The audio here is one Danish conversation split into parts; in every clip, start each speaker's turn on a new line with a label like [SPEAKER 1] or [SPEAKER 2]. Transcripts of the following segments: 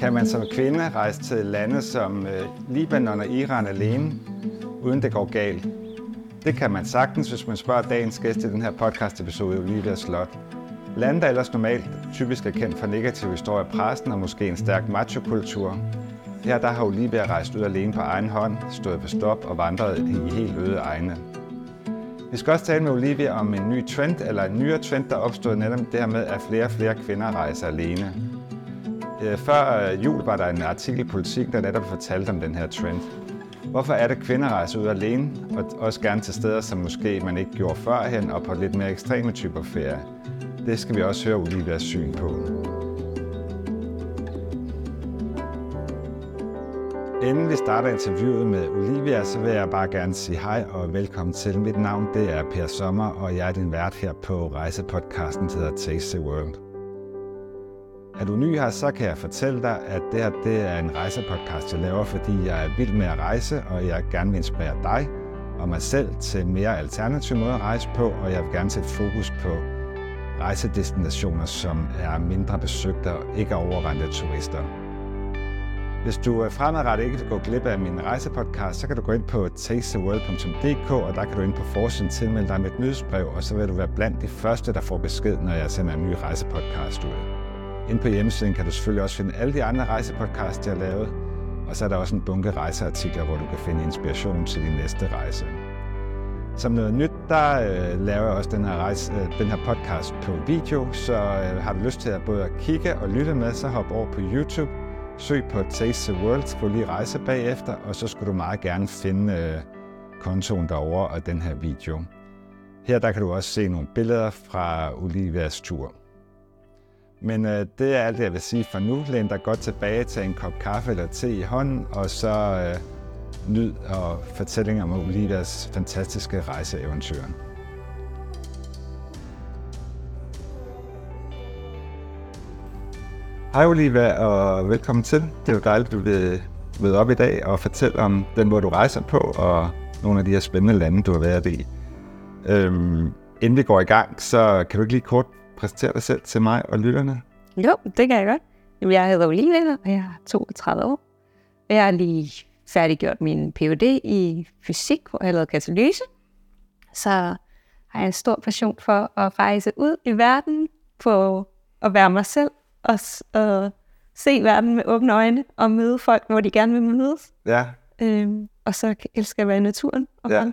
[SPEAKER 1] Kan man som kvinde rejse til lande som øh, Libanon og Iran alene, uden det går galt? Det kan man sagtens, hvis man spørger dagens gæst i den her podcast-episode, Olivia Slot. Lande, der ellers normalt typisk er kendt for negative historier i pressen og måske en stærk machokultur. Her der har Olivia rejst ud alene på egen hånd, stået på stop og vandret i helt øde egne. Vi skal også tale med Olivia om en ny trend, eller en nyere trend, der opstod netop det her med, at flere og flere kvinder rejser alene. Øh, før øh, jul var der en artikel i Politik, der netop fortalte om den her trend. Hvorfor er det, at kvinder rejser ud alene, og også gerne til steder, som måske man ikke gjorde førhen, og på lidt mere ekstreme typer ferie? Det skal vi også høre Olivias syn på. Inden vi starter interviewet med Olivia, så vil jeg bare gerne sige hej og velkommen til. Mit navn det er Per Sommer, og jeg er din vært her på rejsepodcasten, der hedder Taste the World. Er du ny her, så kan jeg fortælle dig, at det her det er en rejsepodcast, jeg laver, fordi jeg er vild med at rejse, og jeg gerne vil inspirere dig og mig selv til mere alternative måder at rejse på, og jeg vil gerne sætte fokus på rejsedestinationer, som er mindre besøgte og ikke overrendt af turister. Hvis du øh, fremadrettet ikke vil gå glip af min rejsepodcast, så kan du gå ind på tastetheworld.dk, og der kan du ind på forsiden tilmelde dig med et nyhedsbrev, og så vil du være blandt de første, der får besked, når jeg sender en ny rejsepodcast ud. Inde på hjemmesiden kan du selvfølgelig også finde alle de andre rejsepodcasts, jeg har lavet, og så er der også en bunke rejseartikler, hvor du kan finde inspiration til din næste rejse. Som noget nyt, der øh, laver jeg også den her, rejse, øh, den her podcast på video, så øh, har du lyst til at både at kigge og lytte med, så hop over på YouTube, søg på Taste the World, få lige rejse bagefter, og så skulle du meget gerne finde øh, kontoen derovre og den her video. Her der kan du også se nogle billeder fra Olivias tur. Men øh, det er alt, jeg vil sige for nu. Læn dig godt tilbage til en kop kaffe eller te i hånden, og så øh, nyd og fortællinger om Olivias fantastiske rejseeventyr. Hej Olivia, og velkommen til. Det er jo dejligt, at du vil møde op i dag og fortælle om den måde, du rejser på, og nogle af de her spændende lande, du har været i. Øhm, inden vi går i gang, så kan du ikke lige kort præsentere dig selv til mig og lytterne?
[SPEAKER 2] Jo, det kan jeg godt. Jeg hedder Olivia, og jeg er 32 år. Jeg har lige færdiggjort min Ph.D. i fysik, hvor jeg lavede katalyse. Så har jeg en stor passion for at rejse ud i verden, på at være mig selv, og uh, se verden med åbne øjne, og møde folk, hvor de gerne vil mødes.
[SPEAKER 1] Ja.
[SPEAKER 2] Øhm, og så elsker jeg at være i naturen og
[SPEAKER 1] ja.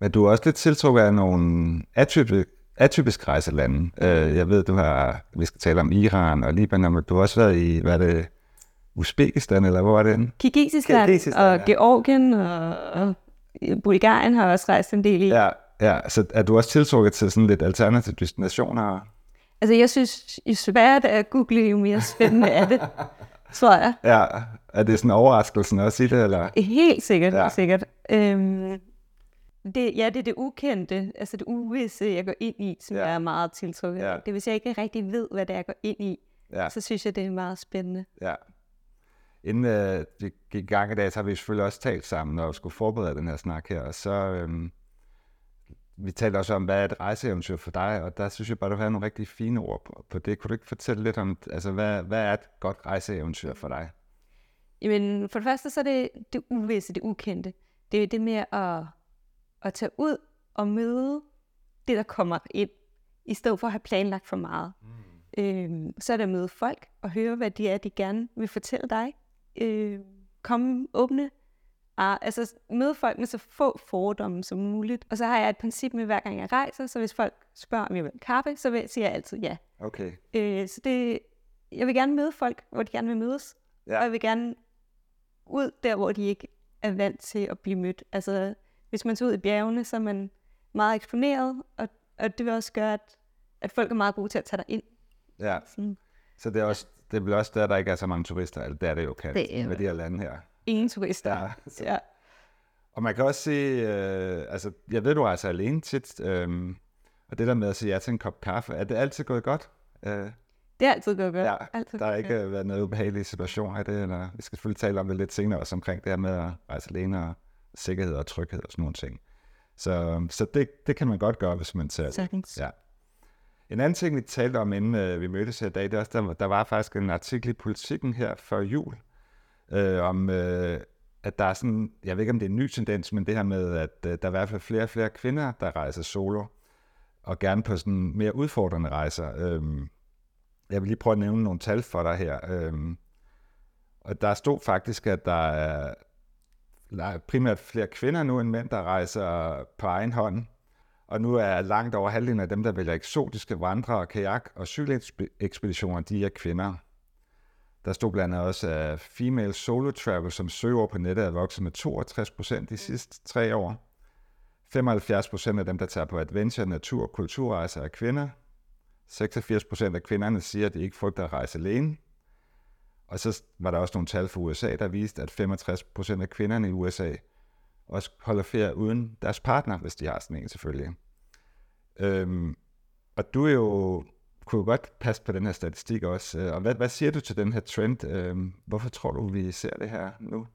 [SPEAKER 1] Men du er også lidt tiltrukket af nogle atypiske atypisk rejselande. Øh, jeg ved, du har, vi skal tale om Iran og Libanon, men du har også været i, hvad er det, Uzbekistan, eller hvor var det?
[SPEAKER 2] Kirgisistan, Kirgisistan og ja. Georgien og, og Bulgarien har også rejst en del i.
[SPEAKER 1] Ja, ja, så er du også tiltrukket til sådan lidt alternative destinationer?
[SPEAKER 2] Altså, jeg synes, jo sværere det er at google, jo mere spændende er det, tror jeg.
[SPEAKER 1] Ja, er det sådan en overraskelse også i det, eller?
[SPEAKER 2] Helt sikkert, ja. sikkert. Øhm, det, ja, det er det ukendte, altså det uvisse, jeg går ind i, som ja. jeg er meget tiltrukket ja. Det hvis jeg ikke rigtig ved, hvad det er, jeg går ind i, ja. så synes jeg, det er meget spændende.
[SPEAKER 1] Ja. Inden uh, vi gik i gang i dag, så har vi selvfølgelig også talt sammen, og skulle forberede den her snak her, og så øhm, vi talte også om, hvad er et rejseeventyr for dig, og der synes jeg bare, du har nogle rigtig fine ord på, på det. Kunne du ikke fortælle lidt om, altså hvad, hvad er et godt rejseeventyr for dig?
[SPEAKER 2] Jamen, for det første så er det det uvisse, det ukendte. Det er det med at at tage ud og møde det, der kommer ind, i stedet for at have planlagt for meget. Mm. Øh, så er det at møde folk og høre, hvad de er, de gerne vil fortælle dig. Øh, komme åbne. Ah, altså møde folk med så få fordomme som muligt. Og så har jeg et princip med, hver gang jeg rejser, så hvis folk spørger, om jeg vil kaffe, så siger jeg altid ja.
[SPEAKER 1] Okay.
[SPEAKER 2] Øh, så det, jeg vil gerne møde folk, hvor de gerne vil mødes. Ja. Og jeg vil gerne ud der, hvor de ikke er vant til at blive mødt. Altså, hvis man tager ud i bjergene, så er man meget eksponeret, og, og det vil også gøre, at, at folk er meget gode til at tage dig ind.
[SPEAKER 1] Ja, Sådan. så det er, også, det er vel også der, der ikke er så mange turister, eller der er det jo kan, det er, med de her lande her.
[SPEAKER 2] Ingen turister. Ja, så. ja.
[SPEAKER 1] Og man kan også se, øh, altså jeg ved, du rejser alene tit, øh, og det der med at sige ja til en kop kaffe, er det altid gået godt? Øh,
[SPEAKER 2] det er altid gået godt.
[SPEAKER 1] Ja,
[SPEAKER 2] altid
[SPEAKER 1] der har ikke godt. været noget ubehagelige situationer i det, eller vi skal selvfølgelig tale om det lidt senere også omkring det her med at rejse alene og sikkerhed og tryghed og sådan nogle ting. Så, så det, det kan man godt gøre, hvis man ser
[SPEAKER 2] det.
[SPEAKER 1] Ja. En anden ting, vi talte om, inden øh, vi mødtes her i dag, det er også, der, der var faktisk en artikel i Politiken her før jul, øh, om øh, at der er sådan, jeg ved ikke om det er en ny tendens, men det her med, at øh, der er i hvert fald flere og flere kvinder, der rejser solo, og gerne på sådan mere udfordrende rejser. Øhm, jeg vil lige prøve at nævne nogle tal for dig her. Øhm, og der stod faktisk, at der er, der er primært flere kvinder nu end mænd, der rejser på egen hånd. Og nu er langt over halvdelen af dem, der vælger eksotiske vandre, kajak og cykelekspeditioner, de er kvinder. Der stod blandt andet også, at female solo travel, som søger på nettet, er vokset med 62 procent de sidste tre år. 75 procent af dem, der tager på adventure, natur og kulturrejser, er kvinder. 86 procent af kvinderne siger, at de ikke frygter at rejse alene. Og så var der også nogle tal fra USA, der viste, at 65 procent af kvinderne i USA også holder ferie uden deres partner, hvis de har sådan en selvfølgelig. Øhm, og du er jo kunne godt passe på den her statistik også. Øh, og hvad, hvad siger du til den her trend? Øhm, hvorfor tror du, vi ser det her nu?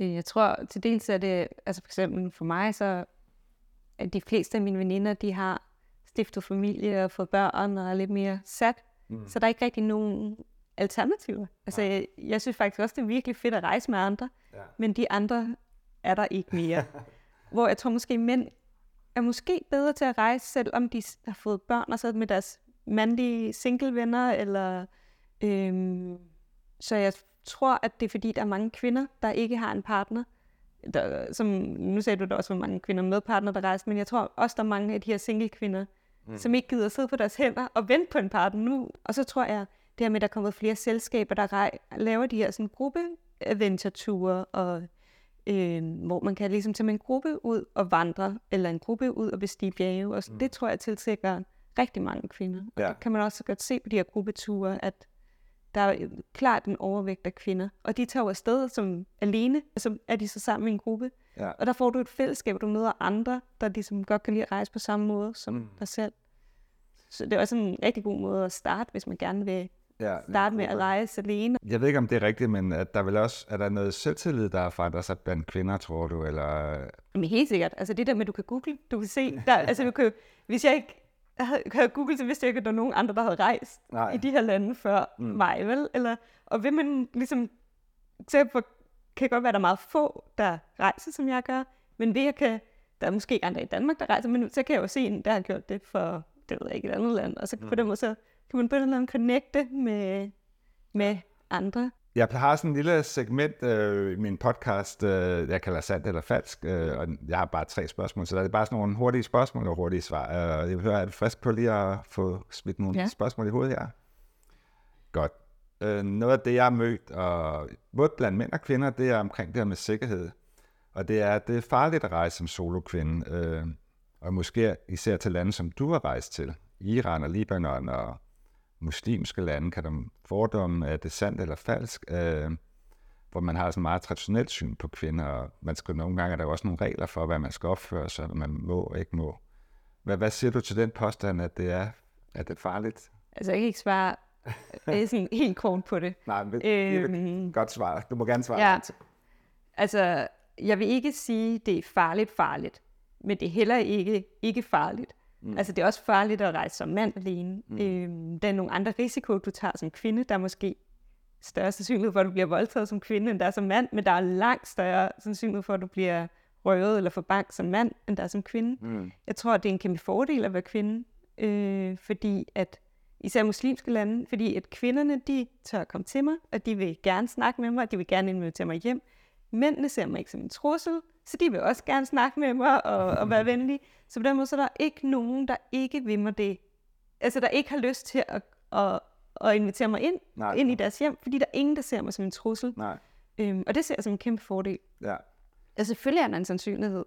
[SPEAKER 2] Øh, jeg tror til dels er det, altså for eksempel for mig, så at de fleste af mine veninder, de har stiftet familie og fået børn og er lidt mere sat. Mm. Så der er ikke rigtig nogen alternativer. Altså, jeg, jeg synes faktisk også, det er virkelig fedt at rejse med andre, ja. men de andre er der ikke mere. Hvor jeg tror måske, mænd er måske bedre til at rejse, selvom de har fået børn og så med deres mandlige single-venner, eller øhm, så jeg tror, at det er fordi, der er mange kvinder, der ikke har en partner. Der, som, nu sagde du, der også var mange kvinder med partner, der rejste, men jeg tror også, der er mange af de her single-kvinder, mm. som ikke gider sidde på deres hænder og vente på en partner nu. Og så tror jeg, det her med, at der er kommet flere selskaber, der laver de her sådan gruppe adventure og øh, hvor man kan ligesom tage en gruppe ud og vandre, eller en gruppe ud og bestige bjerge. Og mm. det tror jeg tiltrækker rigtig mange kvinder. Og ja. det kan man også godt se på de her gruppeture, at der er klart en overvægt af kvinder. Og de tager jo afsted som alene, og så er de så sammen i en gruppe. Ja. Og der får du et fællesskab, du møder andre, der ligesom godt kan lide at rejse på samme måde som mm. dig selv. Så det er også en rigtig god måde at starte, hvis man gerne vil ja, starte med at rejse alene.
[SPEAKER 1] Jeg ved ikke, om det er rigtigt, men at der vil også, er der noget selvtillid, der er forandret sig blandt kvinder, tror du? Eller...
[SPEAKER 2] Men helt sikkert. Altså det der med, at du kan google, du kan se, der, altså du kan, hvis jeg ikke havde, havde googlet, så vidste jeg ikke, at der var nogen andre, der havde rejst Nej. i de her lande før mm. mig, vel? Eller, og vil man ligesom, så for, kan godt være, at der er meget få, der rejser, som jeg gør, men ved jeg kan, der er måske andre i Danmark, der rejser, men så kan jeg jo se en, der har gjort det for, det ved jeg ikke, et andet land, og så mm. på den måde, så kan man på en eller anden connecte med, med andre.
[SPEAKER 1] Jeg har sådan en lille segment øh, i min podcast, øh, jeg kalder sandt eller falsk, øh, og jeg har bare tre spørgsmål, så der er bare sådan nogle hurtige spørgsmål og hurtige svar. Øh, jeg vil høre, er du frisk på lige at få smidt nogle ja. spørgsmål i hovedet her? Godt. Øh, noget af det, jeg har mødt, og både blandt mænd og kvinder, det er omkring det her med sikkerhed. Og det er, det er farligt at rejse som solokvinde, øh, og måske især til lande, som du har rejst til. Iran og Libanon og muslimske lande, kan der fordomme, er det sandt eller falsk, øh, hvor man har sådan meget traditionelt syn på kvinder, og man skal nogle gange, er der også nogle regler for, hvad man skal opføre sig, hvad man må og ikke må. Hvad, hvad siger du til den påstand, at det er, at det er farligt?
[SPEAKER 2] Altså, jeg kan ikke svare er sådan helt kort på det.
[SPEAKER 1] Nej, men det øhm, godt svar. Du må gerne svare.
[SPEAKER 2] Ja. Altså, jeg vil ikke sige, det er farligt farligt, men det er heller ikke ikke farligt. Mm. Altså det er også farligt at rejse som mand alene. Mm. Øhm, der er nogle andre risiko, du tager som kvinde. Der er måske større sandsynlighed for, at du bliver voldtaget som kvinde, end der er som mand, men der er langt større sandsynlighed for, at du bliver røvet eller får bank som mand, end der er som kvinde. Mm. Jeg tror, det er en kæmpe fordel at være kvinde, øh, fordi at især muslimske lande, fordi at kvinderne, de tør komme til mig, og de vil gerne snakke med mig, og de vil gerne invitere mig hjem. Mændene ser mig ikke som en trussel, så de vil også gerne snakke med mig og, og være venlige. Så på den måde så er der ikke nogen, der ikke vil mig det. Altså, der ikke har lyst til at, at, at invitere mig ind, Nej. ind i deres hjem, fordi der er ingen, der ser mig som en trussel. Nej. Øhm, og det ser jeg som en kæmpe fordel. Ja. Altså, selvfølgelig er der en sandsynlighed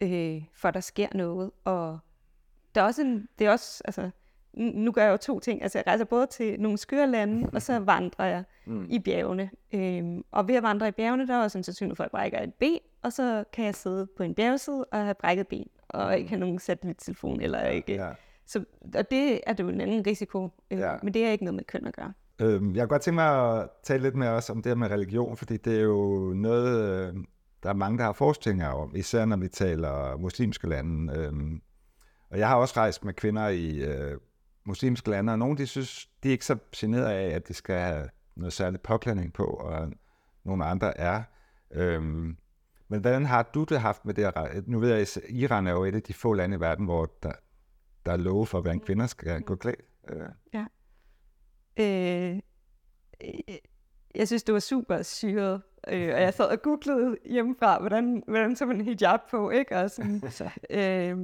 [SPEAKER 2] øh, for, at der sker noget. Og der er også en, det er også, altså, nu gør jeg jo to ting. Altså, jeg rejser både til nogle skøre lande, og så vandrer jeg mm. i bjergene. Øhm, og ved at vandre i bjergene, der er også en sandsynlighed for, at jeg brækker et ben, og så kan jeg sidde på en bjergside og have brækket ben, og ikke have nogen satellittelefon, eller ikke. Ja. Så, og det er det jo en anden risiko, øh, ja. men det er ikke noget med køn at gøre.
[SPEAKER 1] Øhm, jeg kunne godt tænke mig at tale lidt mere også om det her med religion, fordi det er jo noget, øh, der er mange, der har forestillinger om, især når vi taler muslimske lande. Øhm, og jeg har også rejst med kvinder i øh, muslimske lande, og nogle de synes, de er ikke så generet af, at de skal have noget særligt påklædning på, og nogle andre er. Øhm, men hvordan har du det haft med det? Nu ved jeg, at Iran er jo et af de få lande i verden, hvor der, der er love for, hvordan kvinder skal gå klædt. Øh,
[SPEAKER 2] Øh, øh, jeg synes, det var super syret. Øh, og jeg sad og googlede hjemmefra, hvordan, hvordan så man hijab på, ikke? Og, sådan, øh,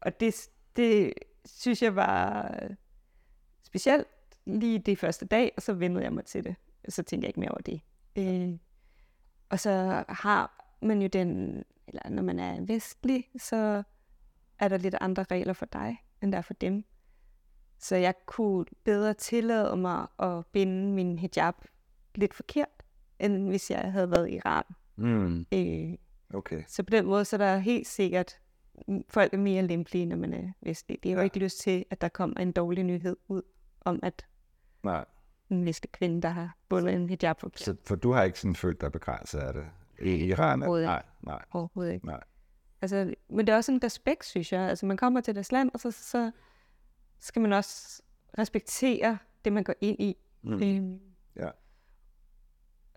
[SPEAKER 2] og det, det synes jeg var specielt lige det første dag, og så vendede jeg mig til det. Og så tænkte jeg ikke mere over det. Øh, og så har man jo den, eller når man er vestlig, så er der lidt andre regler for dig, end der er for dem. Så jeg kunne bedre tillade mig at binde min hijab lidt forkert, end hvis jeg havde været i Iran.
[SPEAKER 1] mm,
[SPEAKER 2] Øh,
[SPEAKER 1] okay.
[SPEAKER 2] så på den måde, så er der helt sikkert, folk er mere lempelige, når man er vestlig. Det er jo
[SPEAKER 1] Ja.
[SPEAKER 2] ikke lyst til, at der kommer en dårlig nyhed ud om, at
[SPEAKER 1] Nej,
[SPEAKER 2] en vestlig kvinde, der har bundet en hijab forkert.
[SPEAKER 1] så, for du har ikke sådan følt dig begrænset af det? I Iran?
[SPEAKER 2] Overhovedet
[SPEAKER 1] Nej, nej,
[SPEAKER 2] Overhovedet ikke.
[SPEAKER 1] nej.
[SPEAKER 2] Altså, men det er også en respekt, synes jeg. Altså, man kommer til deres land, og så, så skal man også respektere det, man går ind i.
[SPEAKER 1] Mm.
[SPEAKER 2] Øhm,
[SPEAKER 1] Ja.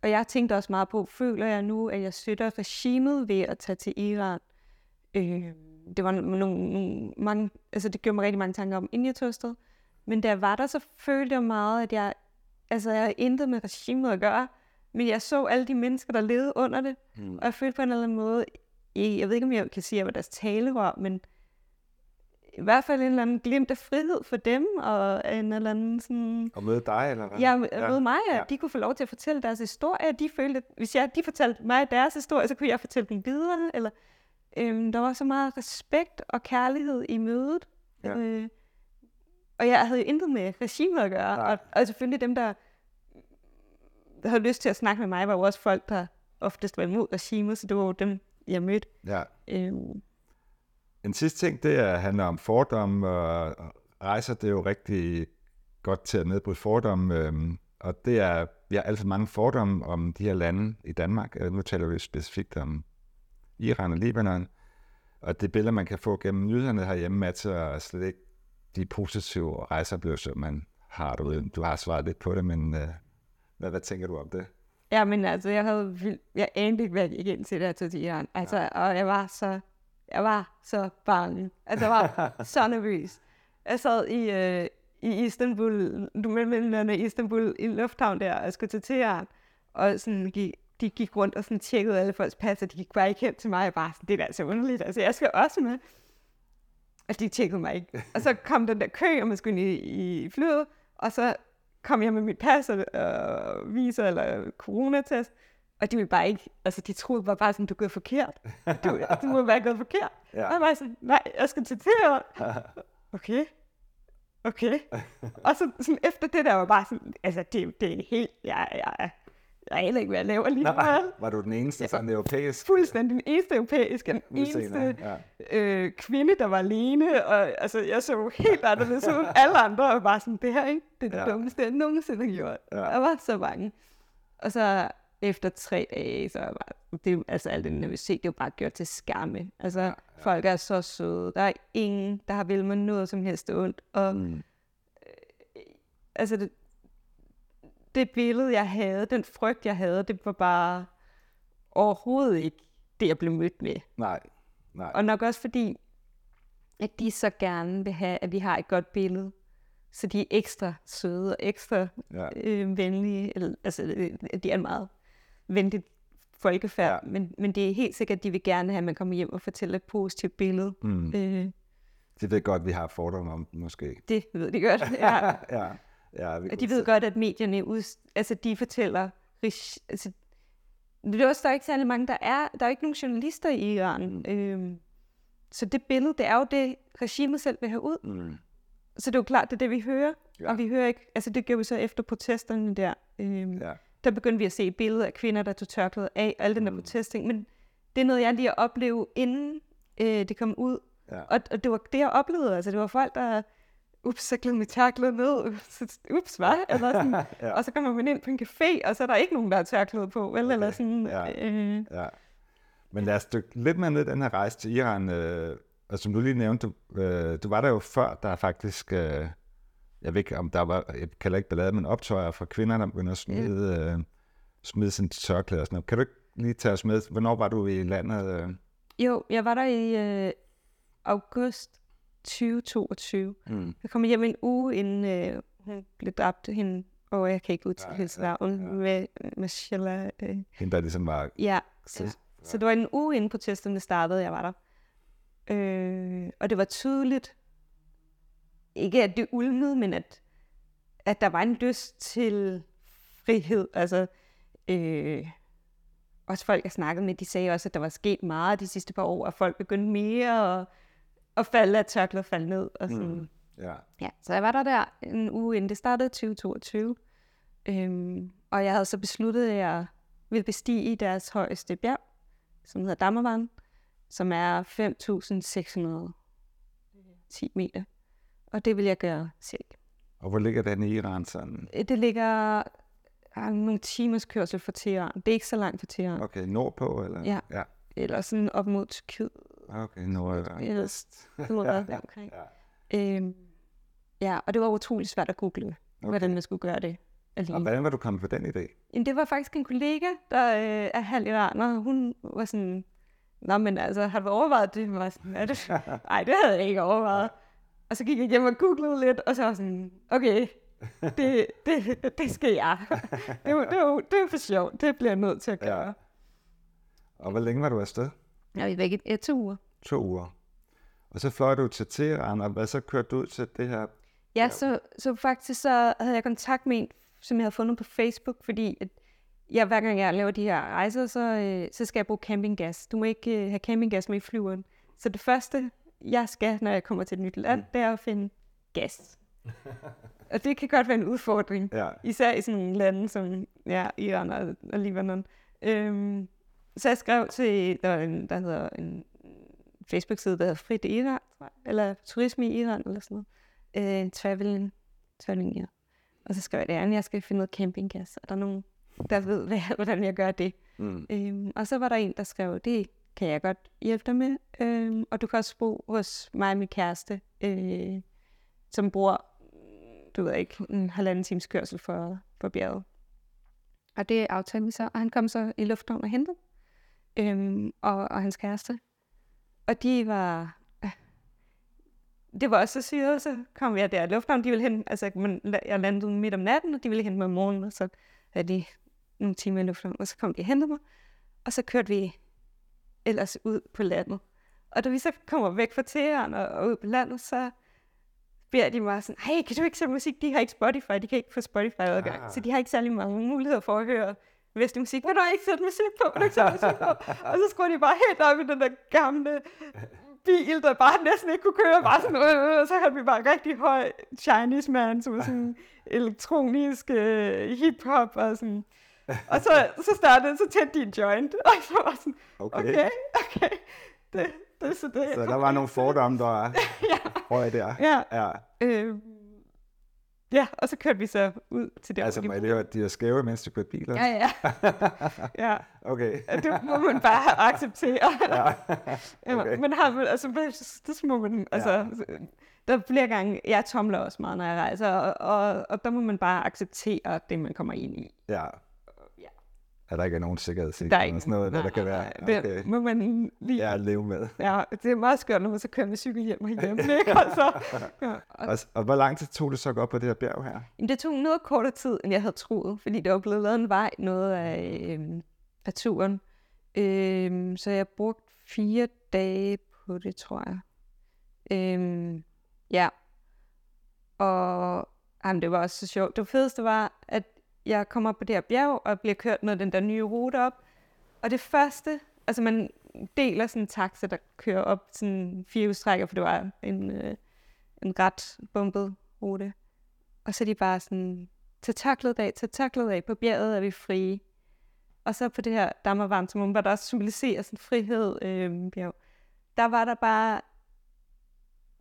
[SPEAKER 2] Og jeg tænkte også meget på, føler jeg nu, at jeg støtter regimet ved at tage til Iran? Øh, det var nogle, nogle, mange, altså det gjorde mig rigtig mange tanker om, inden jeg tog afsted. Men da jeg var der, så følte jeg meget, at jeg, altså jeg havde intet med regimet at gøre, men jeg så alle de mennesker, der levede under det,
[SPEAKER 1] Mm.
[SPEAKER 2] og jeg følte på en eller anden måde, jeg, jeg ved ikke, om jeg kan sige, at jeg var deres talerør, men i hvert fald en eller anden glimt af frihed for dem, og en eller anden sådan...
[SPEAKER 1] Og møde dig, eller hvad?
[SPEAKER 2] Ja, med mig, at
[SPEAKER 1] ja.
[SPEAKER 2] de kunne få lov til at fortælle deres historie. De følte, at hvis jeg, de fortalte mig deres historie, så kunne jeg fortælle den videre. Eller, øhm, der var så meget respekt og kærlighed i mødet.
[SPEAKER 1] Ja.
[SPEAKER 2] Øh, og jeg havde jo intet med regimet at gøre.
[SPEAKER 1] Nej.
[SPEAKER 2] Og, og selvfølgelig dem, der havde lyst til at snakke med mig, var jo også folk, der oftest var imod regimet, så det var jo dem, jeg mødte.
[SPEAKER 1] Ja.
[SPEAKER 2] Øhm,
[SPEAKER 1] En sidste ting, det er, handler om fordomme, og rejser, det er jo rigtig godt til at nedbryde fordomme, øhm, og det er, vi har alt for mange fordomme om de her lande i Danmark. Øh, Nu taler vi specifikt om Iran og Libanon, og det billede, man kan få gennem nyhederne herhjemme, matcher slet ikke de positive rejseoplevelser, man har derude. Du har svaret lidt på det, men øh, hvad, hvad tænker du om det?
[SPEAKER 2] Ja, men altså, jeg havde vildt, jeg anede ikke, hvad jeg gik ind til, da jeg tog til Iran. Altså, ja. og jeg var så, jeg var så bange. Altså, jeg var så nervøs. Jeg sad i, øh, i Istanbul, du med mellem i Istanbul, i lufthavn der, og skulle til Teheran, og sådan gik, de gik rundt og sådan tjekkede alle folks pas, og de gik bare ikke hen til mig, og bare sådan, det er da så underligt, altså, jeg skal også med. Og de tjekkede mig ikke. Og så kom den der kø, og man skulle ind i, i flyet, og så kom jeg med mit pas og øh, viser eller coronatest, og de ville bare ikke, altså de troede bare, bare sådan, du er gået forkert. Du, du må være gået forkert.
[SPEAKER 1] Ja.
[SPEAKER 2] Og jeg var sådan, nej, jeg skal til Teheran. Okay. Okay. og så sådan, efter det der var bare sådan, altså det, det er helt, jeg, jeg, jeg, aner ikke, hvad jeg laver lige.
[SPEAKER 1] Nej, var du den eneste sådan europæisk
[SPEAKER 2] Fuldstændig den eneste europæiske, den eneste
[SPEAKER 1] Ja.
[SPEAKER 2] øh, kvinde, der var alene, og altså, jeg så helt anderledes ud. Alle andre var bare sådan, det her ikke, det er det
[SPEAKER 1] Ja.
[SPEAKER 2] dummeste, jeg nogensinde har gjort.
[SPEAKER 1] Ja.
[SPEAKER 2] Jeg var så bange. Og så efter tre dage, så var det, altså alt det nervøsitet, det var bare gjort til skamme. Altså, ja, ja. folk er så søde. Der er ingen, der har vil mig noget som helst ondt. Og
[SPEAKER 1] Mm.
[SPEAKER 2] altså, det, det billede, jeg havde, den frygt, jeg havde, det var bare overhovedet ikke det, jeg blev mødt med.
[SPEAKER 1] Nej, nej.
[SPEAKER 2] Og nok også fordi, at de så gerne vil have, at vi har et godt billede. Så de er ekstra søde og ekstra
[SPEAKER 1] Ja.
[SPEAKER 2] øh, venlige. Eller, altså, øh, de er en meget venligt folkefærd.
[SPEAKER 1] Ja.
[SPEAKER 2] Men, men det er helt sikkert, at de vil gerne have, at man kommer hjem og fortæller et positivt billede.
[SPEAKER 1] Mm.
[SPEAKER 2] Øh,
[SPEAKER 1] Det ved godt, vi har fordomme om, måske.
[SPEAKER 2] det ved de godt. Ja.
[SPEAKER 1] ja. Ja vi
[SPEAKER 2] Og de ved godt, at medierne, ud, altså de fortæller, altså, det er også, der er ikke særlig mange, der er, der er ikke nogen journalister i Iran. Mm. Øhm, så det billede, det er jo det, regimet selv vil have ud.
[SPEAKER 1] Mm.
[SPEAKER 2] Så det er jo klart, det er det, vi hører.
[SPEAKER 1] Ja.
[SPEAKER 2] Og vi hører ikke, altså det gjorde vi så efter protesterne der. Øhm,
[SPEAKER 1] Ja.
[SPEAKER 2] Der begyndte vi at se billeder af kvinder, der tog tørklædet af, og al den der
[SPEAKER 1] Mm.
[SPEAKER 2] protesting. Men det er noget, jeg lige at opleve, inden øh, det kom ud.
[SPEAKER 1] Ja.
[SPEAKER 2] Og, og det var det, jeg oplevede. Altså det var folk, der, ups, så gled mit tørklæde ned. ups, hvad? Eller sådan.
[SPEAKER 1] Ja.
[SPEAKER 2] Og så kommer man ind på en café, og så er der ikke nogen, der har tørklæde på, vel? Eller sådan,
[SPEAKER 1] Ja.
[SPEAKER 2] øh,
[SPEAKER 1] Ja. Men lad os dykke lidt mere ned den her rejse til Iran. Øh, Og som du lige nævnte, du, øh, du var der jo før, der er faktisk, øh, jeg ved ikke om der var, jeg kalder ikke ballade, men optøjer for kvinder, der begynder at smide, øh, smide sin tørklæde og sådan noget. Kan du ikke lige tage os med, hvornår var du i landet? Øh?
[SPEAKER 2] Jo, jeg var der i øh, august 2022. Mm. Jeg kom hjem en uge inden øh, hun blev dræbt, hende, og jeg kan ikke udtale hendes ja, navn, ja, ja. med Michelle. Øh.
[SPEAKER 1] Hende, der ligesom var...
[SPEAKER 2] Ja, så, ja. så det var en uge inden protesterne startede, jeg var der. Øh, og det var tydeligt, ikke at det ulmede, men at, at der var en lyst til frihed. Altså, øh, også folk, jeg snakkede med, de sagde også, at der var sket meget de sidste par år, og folk begyndte mere at, at falde af tørklædet falde ned. Og sådan. Mm.
[SPEAKER 1] Ja.
[SPEAKER 2] ja. Så jeg var der der en uge inden det startede 2022. Øhm, og jeg havde så besluttet, at jeg ville bestige i deres højeste bjerg, som hedder Dammervand, som er 5.610 meter. Og det vil jeg gøre selv.
[SPEAKER 1] Og hvor ligger den i Iran sådan?
[SPEAKER 2] Det ligger nogle timers kørsel fra Teheran. Det er ikke så langt fra Teheran.
[SPEAKER 1] Okay, nordpå eller?
[SPEAKER 2] Ja. ja. Eller sådan op mod Tyrkiet.
[SPEAKER 1] Okay, nord
[SPEAKER 2] eller øst. ja, ja, omkring. Ja. Øhm, ja, og det var utroligt svært at google, okay. hvordan man skulle gøre det.
[SPEAKER 1] Alene. Og hvordan var du kommet på den idé?
[SPEAKER 2] Jamen, det var faktisk en kollega, der øh, er halv iraner. Hun var sådan, Nå, men altså, har du overvejet det? Var sådan, er det? Nej, det havde jeg ikke overvejet. Og så gik jeg hjem og googlede lidt, og så var sådan, okay, det, det, det skal jeg. Det, det, det, det er for sjovt. Det bliver jeg nødt til at gøre. Ja.
[SPEAKER 1] Og hvor længe var du afsted?
[SPEAKER 2] Jeg var væk i to uger.
[SPEAKER 1] To uger. Og så fløj du til Teheran, og hvad så kørte du ud til det her?
[SPEAKER 2] Ja, så, så faktisk så havde jeg kontakt med en, som jeg havde fundet på Facebook, fordi at jeg, hver gang jeg laver de her rejser, så, øh, så skal jeg bruge campinggas. Du må ikke øh, have campinggas med i flyveren. Så det første, jeg skal, når jeg kommer til et nyt land, mm. det er at finde gas. og det kan godt være en udfordring. Ja. Især i sådan nogle lande som ja, Iran og, og Libanon. Øhm, så jeg skrev til, der, en, der hedder en Facebook-side, der hedder Frit Iran, eller Turisme i Iran, eller sådan noget. Øh, en traveling, traveling, ja. Og så skrev jeg, at jeg skal finde noget campinggas. Er der nogen, der ved, hvad, hvordan jeg gør det? Mm. Øhm, og så var der en, der skrev, det kan jeg godt hjælpe dig med. Øhm, og du kan også bo hos mig og min kæreste, øh, som bor, du ved ikke, en halvanden times kørsel for, for bjerget. Og det aftalte vi så, og han kom så i lufthavnen og hentede, øhm, og, og hans kæreste. Og de var, øh, det var også så syret, så kom jeg der i lufthavnen, de ville hente, altså man, jeg landede midt om natten, og de ville hente mig om morgenen, og så havde de nogle timer i lufthavnen, og så kom de og hentede mig, og så kørte vi ellers ud på landet. Og da vi så kommer væk fra Teheran og, og ud på landet, så beder de mig sådan, hey, kan du ikke sætte musik? De har ikke Spotify, de kan ikke få Spotify-adgang, ah. så de har ikke særlig mange muligheder for at høre vestlig musik. Vil du ikke sætte musik på? Vil du ikke sætte musik på? og så skruer de bare helt op i den der gamle bil, der bare næsten ikke kunne køre, bare sådan, øh, og så havde vi bare rigtig høj Chinese man, som sådan elektronisk øh, hip-hop og sådan. Og så, så startede, så tændte de en joint, og så var sådan, okay, okay, okay det, det er så det.
[SPEAKER 1] Så der var nogle fordomme, der er ja. høje der.
[SPEAKER 2] Ja. ja. Øh, ja, og så kørte vi så ud til der.
[SPEAKER 1] Altså, må jeg høre, de er skæve, mens de kørte biler?
[SPEAKER 2] Ja, ja. ja.
[SPEAKER 1] Okay.
[SPEAKER 2] det må man bare acceptere. ja. okay. Men har man, altså, det må man, altså, ja. der er flere gange, jeg tomler også meget, når jeg rejser, og, og, og der må man bare acceptere det, man kommer ind i.
[SPEAKER 1] Ja at der ikke er nogen sikkerhedssikring eller sådan noget, nej, der, der kan være.
[SPEAKER 2] Okay. Det må man lige...
[SPEAKER 1] Ja, leve med.
[SPEAKER 2] Ja, det er meget skørt, når man så kører med cykel hjem og hjem, ikke? Altså,
[SPEAKER 1] ja. og, og, hvor lang tid tog det så gå op på det her bjerg her?
[SPEAKER 2] Jamen, det tog noget kortere tid, end jeg havde troet, fordi der var blevet lavet en vej noget af, øh, af turen. Øh, så jeg brugte fire dage på det, tror jeg. Øh, ja. Og jamen, det var også så sjovt. Det fedeste var, at jeg kommer op på det her bjerg, og bliver kørt med den der nye rute op. Og det første, altså man deler sådan en taxa, der kører op sådan fire udstrækker, for det var en, øh, en ret bumpet rute. Og så er de bare sådan, tag taklet af, tag taklet af, på bjerget er vi frie. Og så på det her dammervarm, som var der også symboliserer sådan frihed øh, bjerg, der var der bare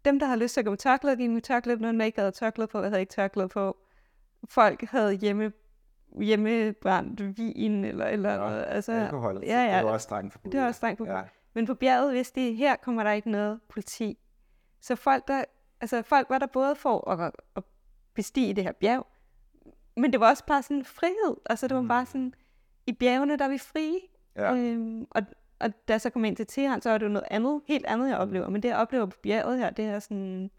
[SPEAKER 2] dem, der har lyst til at gå med tørklæde, gik med tørklæde, når der ikke havde tørklæde på, jeg havde ikke tørklæde på. Folk havde hjemme hjemmebrændt vin eller eller
[SPEAKER 1] ja,
[SPEAKER 2] altså
[SPEAKER 1] alkohol. Ja, ja. Det er også strengt forbudt.
[SPEAKER 2] Det er også strengt forbudt. Ja. Men på bjerget vidste de, her kommer der ikke noget politi. Så folk, der, altså folk var der både for at, at bestige det her bjerg, men det var også bare sådan en frihed. Altså det var bare sådan, i bjergene, der er vi frie.
[SPEAKER 1] Ja.
[SPEAKER 2] Øhm, og, og da jeg så kom ind til Teheran, så var det jo noget andet, helt andet, jeg oplever. Men det, jeg oplever på bjerget her, det er sådan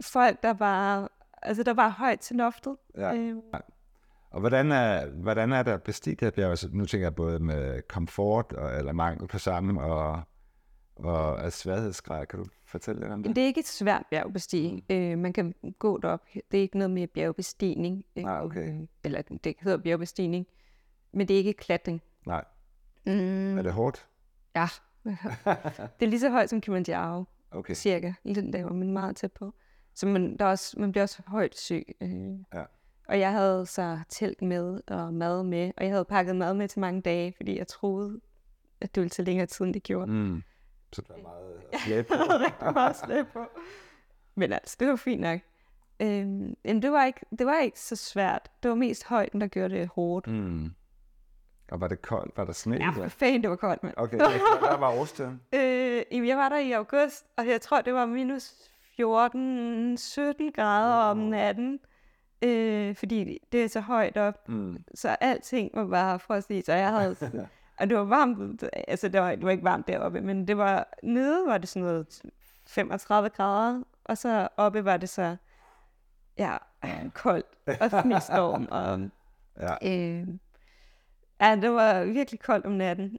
[SPEAKER 2] folk, der bare, altså der var højt til loftet.
[SPEAKER 1] Ja.
[SPEAKER 2] Øhm,
[SPEAKER 1] Og hvordan er, hvordan er der bestigt det her bjerg? Altså, nu tænker jeg både med komfort og, eller mangel på samme og, og af sværhedsgrad. Kan du fortælle lidt om det?
[SPEAKER 2] det er ikke et svært bjergbestige. Øh, man kan gå derop. Det er ikke noget med bjergbestigning. Øh,
[SPEAKER 1] Ah, okay.
[SPEAKER 2] Eller det hedder bjergbestigning. Men det er ikke klatring.
[SPEAKER 1] Nej.
[SPEAKER 2] Mm,
[SPEAKER 1] Er det hårdt?
[SPEAKER 2] ja. det er lige så højt som Kilimanjaro.
[SPEAKER 1] Okay.
[SPEAKER 2] cirka, lidt lavere, men meget tæt på. Så man, der er også, man bliver også højt syg. Øh.
[SPEAKER 1] Ja.
[SPEAKER 2] Og jeg havde så telt med og mad med, og jeg havde pakket mad med til mange dage, fordi jeg troede, at det ville tage længere tid, end det gjorde.
[SPEAKER 1] Mm. Så der er meget at slæbe på.
[SPEAKER 2] Jeg rigtig meget slæb på. Men altså, det var fint nok. Øhm, men det var, ikke, det var ikke så svært. Det var mest højden, der gjorde det hårdt.
[SPEAKER 1] Mm. Og var det koldt? Var der sne?
[SPEAKER 2] Ja, for fanden, det var koldt, mand.
[SPEAKER 1] Okay, der var årstiden.
[SPEAKER 2] Øh, jamen, jeg var der i august, og jeg tror, det var minus 14-17 grader om natten. Øh, fordi det er så højt op,
[SPEAKER 1] Mm.
[SPEAKER 2] så alting var bare frosset i, så jeg havde... og det var varmt, altså det var, det var ikke varmt deroppe, men det var, nede var det sådan noget 35 grader, og så oppe var det så, ja, koldt og snestorm, og
[SPEAKER 1] Ja.
[SPEAKER 2] øh, ja, det var virkelig koldt om natten.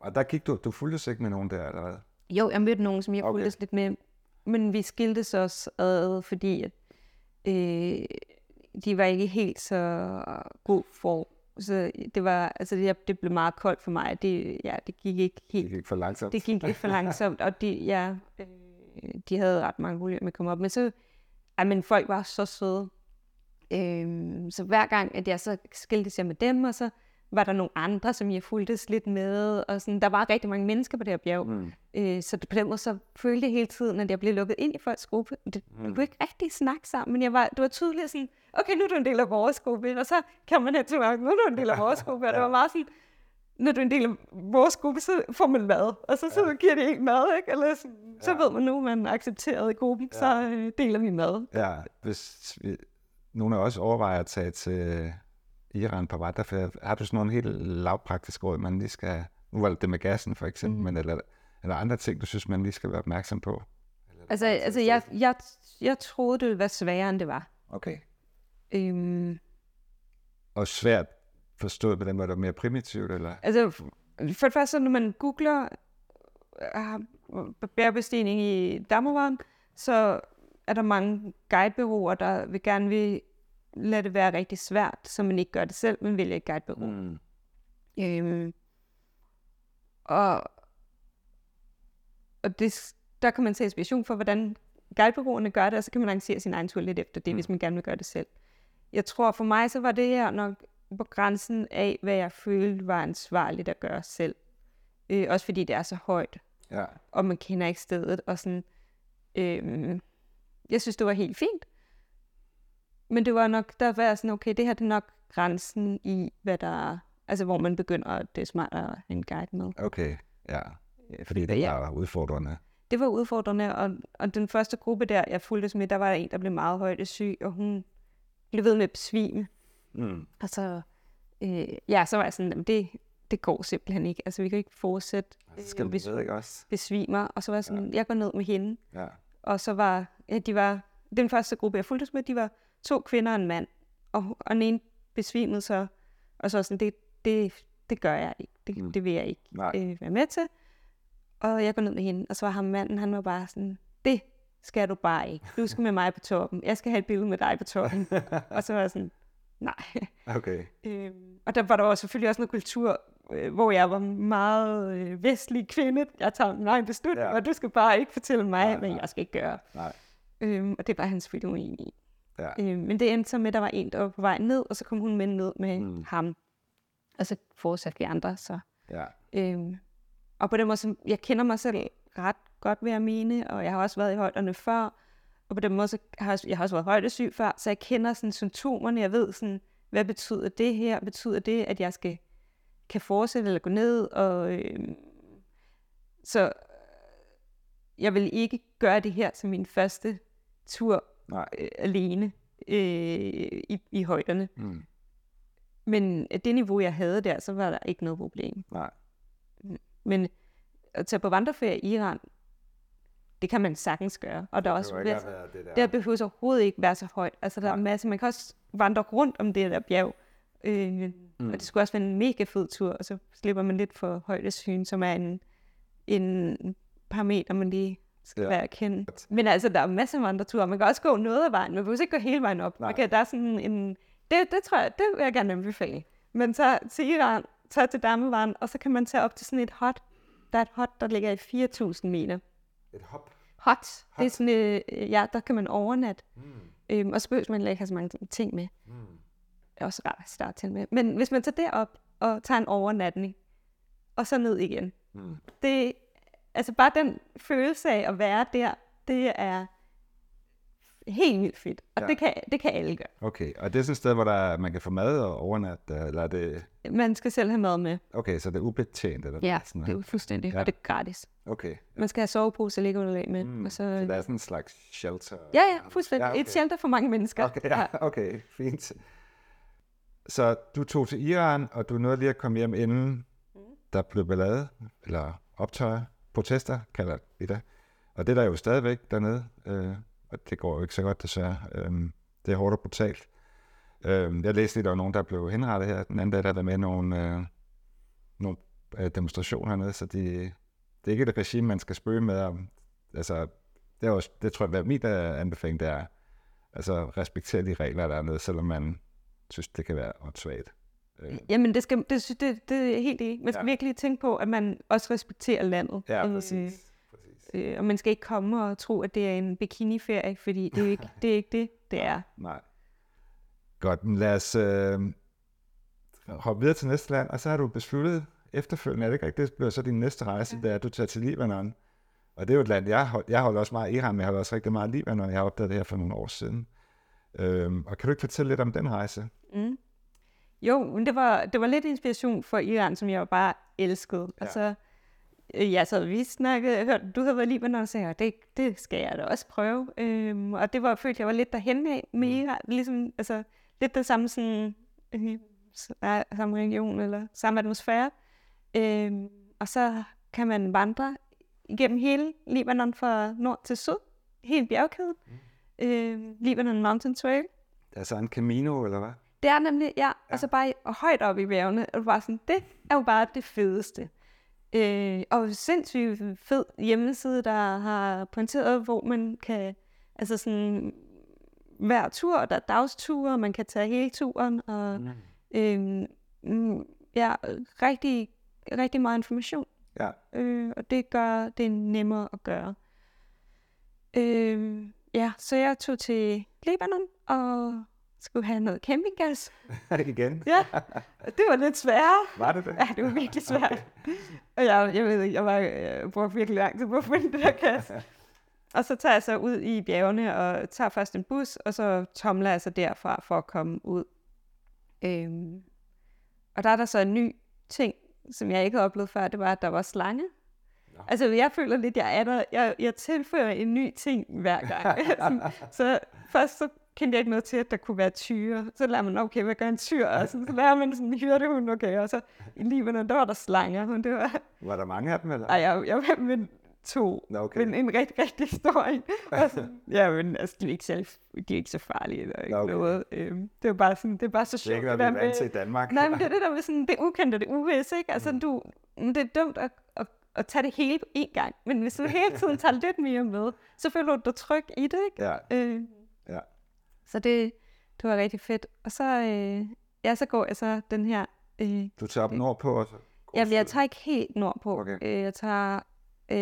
[SPEAKER 1] Og der gik du, du fulgtes ikke med nogen der, hvad?
[SPEAKER 2] Jo, jeg mødte nogen, som jeg
[SPEAKER 1] Okay.
[SPEAKER 2] okay. fulgtes lidt med, men vi skiltes også ad, fordi at, øh, de var ikke helt så god for. Så det var, altså det, det blev meget koldt for mig. Det, ja, det gik ikke
[SPEAKER 1] Det
[SPEAKER 2] helt,
[SPEAKER 1] gik for langsomt.
[SPEAKER 2] det gik lidt for langsomt, og de, ja, øh, de havde ret mange muligheder med at komme op. Men så, ja, men folk var så søde. Øhm, så hver gang, at jeg så skiltes jeg med dem, og så var der nogle andre, som jeg fulgtes lidt med, og sådan, der var rigtig mange mennesker på det her bjerg.
[SPEAKER 1] Mm.
[SPEAKER 2] Øh, så på den måde så følte jeg hele tiden, at jeg blev lukket ind i folks gruppe. Det, mm. Jeg kunne ikke rigtig snakke sammen, men jeg var, det var tydeligt sådan, okay, nu er du en del af vores gruppe, og så kan man have til mig, nu er du en del af vores gruppe, og det var meget sådan, når du er en del af vores gruppe, så får man mad, og så, så giver de ikke mad, ikke? Eller sådan, så ved man nu, at man er accepteret i gruppen, så øh, deler vi mad.
[SPEAKER 1] Ja, hvis vi, nogle af os overvejer at tage til Iran på vandreferie, har du sådan nogle helt lavpraktiske råd, man lige skal, nu var det det med gassen for eksempel, mm. men eller, eller andre ting, du synes, man lige skal være opmærksom på?
[SPEAKER 2] Altså, altså jeg, jeg, jeg troede, det ville være sværere, end det var.
[SPEAKER 1] Okay.
[SPEAKER 2] Øhm,
[SPEAKER 1] Og svært forstået på den måde, er mere primitivt, eller?
[SPEAKER 2] Altså, for det første, når man googler uh, bærbestigning i Damovan, så er der mange guidebureauer, der vil gerne vil lade det være rigtig svært, så man ikke gør det selv, men vælger et guidebureau.
[SPEAKER 1] Mm.
[SPEAKER 2] Øhm, og og det, der kan man tage inspiration for, hvordan guidebureauerne gør det, og så kan man arrangere sin egen tur lidt efter det, mm. hvis man gerne vil gøre det selv. Jeg tror for mig, så var det her nok på grænsen af, hvad jeg følte var ansvarligt at gøre selv. Øh, også fordi det er så højt,
[SPEAKER 1] Ja.
[SPEAKER 2] og man kender ikke stedet, og sådan, øh, jeg synes, det var helt fint. Men det var nok, der var jeg sådan, okay, det her det er nok grænsen i, hvad der er, altså hvor man begynder, at det er smart at have en guide med.
[SPEAKER 1] Okay, ja. Fordi det
[SPEAKER 2] Ja.
[SPEAKER 1] var udfordrende.
[SPEAKER 2] Det var udfordrende, og, og den første gruppe der, jeg fulgtes med, der var der en, der blev meget højt syg, og hun blev ved med at besvime.
[SPEAKER 1] Mm.
[SPEAKER 2] Og så, øh, ja, så var jeg sådan, "Jamen, det, det går simpelthen ikke. Altså, vi kan ikke fortsætte,
[SPEAKER 1] Så skal
[SPEAKER 2] hvis
[SPEAKER 1] ved ikke også?
[SPEAKER 2] besvimer. Og så var jeg sådan, ja. jeg går ned med hende.
[SPEAKER 1] Ja.
[SPEAKER 2] Og så var, ja, de var, den første gruppe, jeg fulgtes med, de var to kvinder og en mand. Og, og den ene besvimede så, og så var sådan, det, det, det gør jeg ikke. Det,
[SPEAKER 1] Mm.
[SPEAKER 2] det vil jeg ikke
[SPEAKER 1] Nej.
[SPEAKER 2] øh, være med til. Og jeg går ned med hende, og så var ham manden, han var bare sådan, det skal du bare ikke. Du skal med mig på toppen. Jeg skal have et billede med dig på toppen. og så var jeg sådan, nej.
[SPEAKER 1] Okay.
[SPEAKER 2] Øhm, og der var der også selvfølgelig også noget kultur, øh, hvor jeg var meget øh, vestlig kvinde. Jeg tager min egen beslutning,
[SPEAKER 1] Ja.
[SPEAKER 2] og du skal bare ikke fortælle mig,
[SPEAKER 1] nej,
[SPEAKER 2] hvad
[SPEAKER 1] nej.
[SPEAKER 2] jeg skal gøre.
[SPEAKER 1] Nej.
[SPEAKER 2] Øhm, og det var han selvfølgelig uenig i.
[SPEAKER 1] Ja.
[SPEAKER 2] Øhm, men det endte så med, at der var en, der var på vej ned, og så kom hun med ned med
[SPEAKER 1] Mm.
[SPEAKER 2] ham. Og så fortsatte vi andre. Så,
[SPEAKER 1] Ja.
[SPEAKER 2] øhm, og på den måde, så, jeg kender mig selv ret godt, vil jeg mene, og jeg har også været i højderne før. Og på den måde, så har jeg, jeg har også været højdesyg før, så jeg kender sådan symptomerne. Jeg ved sådan, hvad betyder det her? Betyder det, at jeg skal kan fortsætte eller gå ned? Og, øh, Så øh, jeg vil ikke gøre det her som min første tur
[SPEAKER 1] Nej.
[SPEAKER 2] øh, alene øh, i, i højderne.
[SPEAKER 1] Mm.
[SPEAKER 2] Men det niveau, jeg havde der, så var der ikke noget problem.
[SPEAKER 1] Nej.
[SPEAKER 2] Men at tage på vandreferie i Iran, det kan man sagtens gøre. Og der er også
[SPEAKER 1] Det at være det der.
[SPEAKER 2] der behøver overhovedet ikke være så højt. Altså, der er
[SPEAKER 1] Nej.
[SPEAKER 2] masser, man kan også vandre rundt om det der bjerg. Øh, mm. Og det skulle også være en mega fed tur, og så slipper man lidt for højdesyn, som er en, en parameter, man lige skal
[SPEAKER 1] Ja.
[SPEAKER 2] være kendt. Men altså, der er masser af andre ture. Man kan også gå noget af vejen. Man behøver ikke gå hele vejen op.
[SPEAKER 1] Nej.
[SPEAKER 2] Okay, der er sådan en... Det, det tror jeg, det vil jeg gerne anbefale. Man tager til Iran, tager til Dammevaren, og så kan man tage op til sådan et hot. Der er et hot, der ligger i 4.000 meter.
[SPEAKER 1] Et hop.
[SPEAKER 2] Hot. hot. Det er sådan, øh, ja, der kan man overnatte.
[SPEAKER 1] Mm.
[SPEAKER 2] Øhm, og så behøver man ikke have så mange ting med.
[SPEAKER 1] Mm.
[SPEAKER 2] Det er også rart at starte til med. Men hvis man tager derop og tager en overnatning, og så ned igen.
[SPEAKER 1] Mm.
[SPEAKER 2] Det, altså bare den følelse af at være der, det er helt vildt fedt. Og
[SPEAKER 1] Ja.
[SPEAKER 2] det, kan, det kan alle gøre.
[SPEAKER 1] Okay, og det er sådan et sted, hvor der, er- man kan få mad og overnatte, eller er det...
[SPEAKER 2] Man skal selv have mad med.
[SPEAKER 1] Okay, så det er ubetjent, eller
[SPEAKER 2] Ja,
[SPEAKER 1] sådan
[SPEAKER 2] det er fuldstændig.
[SPEAKER 1] Ja.
[SPEAKER 2] Og det er gratis.
[SPEAKER 1] Okay,
[SPEAKER 2] Man skal have sovepose og liggeunderlag med.
[SPEAKER 1] mm.
[SPEAKER 2] Og
[SPEAKER 1] så
[SPEAKER 2] så,
[SPEAKER 1] der er sådan en slags shelter?
[SPEAKER 2] ja, ja, fuldstændig.
[SPEAKER 1] Ja, okay.
[SPEAKER 2] okay. Et shelter for mange mennesker.
[SPEAKER 1] Okay, ja, okay, fint. Så du tog til Iran, og du nåede lige at komme hjem inden der blev ballade, eller optøjer, protester, kalder vi det. Og det er der jo stadigvæk dernede, øh, og det går jo ikke så godt desværre. Øh, det er hårdt og brutalt. Øh, jeg læste lige, der var nogen, der blev henrettet her. Den anden dag, der var med nogle, øh, nogle øh, demonstrationer hernede, så de, det er ikke et regime, man skal spøge med om. Altså, det, er også, det tror jeg, hvad mit anbefaling det er, altså respektere de regler, der er nede, selvom man synes, det kan være åndssvagt. Øh,
[SPEAKER 2] Jamen, det, skal, det, det, det er helt enig. Man skal
[SPEAKER 1] Ja.
[SPEAKER 2] virkelig tænke på, at man også respekterer landet.
[SPEAKER 1] ja,
[SPEAKER 2] Øh,
[SPEAKER 1] præcis. præcis.
[SPEAKER 2] Øh, og man skal ikke komme og tro, at det er en bikiniferie, fordi det er ikke det, er ikke det, det er.
[SPEAKER 1] Nej. Godt, men lad os øh, hoppe videre til næste land, og så har du besluttet efterfølgende, er det ikke rigtigt, det bliver så din næste rejse, ja. det er, at du tager til Libanon. Og det er jo et land, jeg, hold, jeg holder også meget Iran, men jeg holder også rigtig meget Libanon, jeg har opdaget det her for nogle år siden. Øhm, og kan du ikke fortælle lidt om den rejse?
[SPEAKER 2] Mm. Jo, men det var, det var lidt inspiration for Iran, som jeg bare elskede.
[SPEAKER 1] Ja.
[SPEAKER 2] Altså, øh, ja, så vi snakkede, jeg hørte, du havde været i Libanon, og sagde det, det skal jeg da også prøve. Øhm, og det var, følte jeg var lidt derhen af med
[SPEAKER 1] Mm.
[SPEAKER 2] Iran, ligesom, altså, lidt den samme sådan, øh, samme region, eller samme atmosfære. Øhm, og så kan man vandre igennem hele Libanon fra nord til syd, helt bjergkæden. Mm. Øhm, Libanon Mountain Trail.
[SPEAKER 1] Altså en Camino, eller hvad?
[SPEAKER 2] Det er nemlig, ja,
[SPEAKER 1] Ja.
[SPEAKER 2] altså bare og højt op i bjergene, og du bare sådan, det er jo bare det fedeste. Øh, og sindssygt fed hjemmeside, der har pointeret, hvor man kan, altså sådan, hver tur, der er dagsture, man kan tage hele turen, og
[SPEAKER 1] Mm.
[SPEAKER 2] øh, ja, rigtig, rigtig meget information,
[SPEAKER 1] Ja,
[SPEAKER 2] øh, og det gør det nemmere at gøre. Øh, ja, så jeg tog til Libanon, og skulle have noget campinggas.
[SPEAKER 1] igen.
[SPEAKER 2] Ja, det var lidt sværere.
[SPEAKER 1] Var det det?
[SPEAKER 2] Ja, det var virkelig svært. Og jeg, jeg ved ikke, jeg, var, jeg brugte virkelig lang tid på at finde det der kasse. Og så tager jeg så ud i bjergene og tager først en bus, og så tomler jeg så derfra for at komme ud. Øhm, og der er der så en ny ting, som jeg ikke havde oplevet før, det var, at der var slange.
[SPEAKER 1] Nå.
[SPEAKER 2] Altså, jeg føler lidt, jeg er der, jeg, jeg tilfører en ny ting hver gang. Så først så kendte jeg ikke noget til, at der kunne være tyre. Så lærer man, okay, hvad gør en tyr? Og sådan, så lærer man sådan en hyrdehund, okay. Og så i Libanon, der var der slanger. Men det var,
[SPEAKER 1] Var der mange af dem, eller?
[SPEAKER 2] ej, jeg, jeg var med to.
[SPEAKER 1] Okay.
[SPEAKER 2] Men en rigtig, rigtig stor en. Sådan, ja, men altså, de er ikke, selv, de er ikke så farlige eller ikke
[SPEAKER 1] Nå,
[SPEAKER 2] okay. noget. Øhm, det er bare sådan, det er bare så
[SPEAKER 1] Det er
[SPEAKER 2] sjovt.
[SPEAKER 1] ikke noget, vi
[SPEAKER 2] der
[SPEAKER 1] er vant
[SPEAKER 2] med-
[SPEAKER 1] til i Danmark.
[SPEAKER 2] Nej, men det er det der med sådan, det ukendte det uvisse, ikke? Altså,
[SPEAKER 1] Mm.
[SPEAKER 2] du, det er dumt at, at, at tage det hele på én gang, men hvis du hele tiden tager lidt mere med, så føler du dig tryg i det, ikke?
[SPEAKER 1] Ja,
[SPEAKER 2] Øh. Så det, det var rigtig fedt. Og så, øh, ja, så går jeg så den her... Øh,
[SPEAKER 1] Du tager op nordpå, og så går
[SPEAKER 2] jeg, tager ikke helt nordpå.
[SPEAKER 1] Okay.
[SPEAKER 2] Øh, jeg tager... Øh,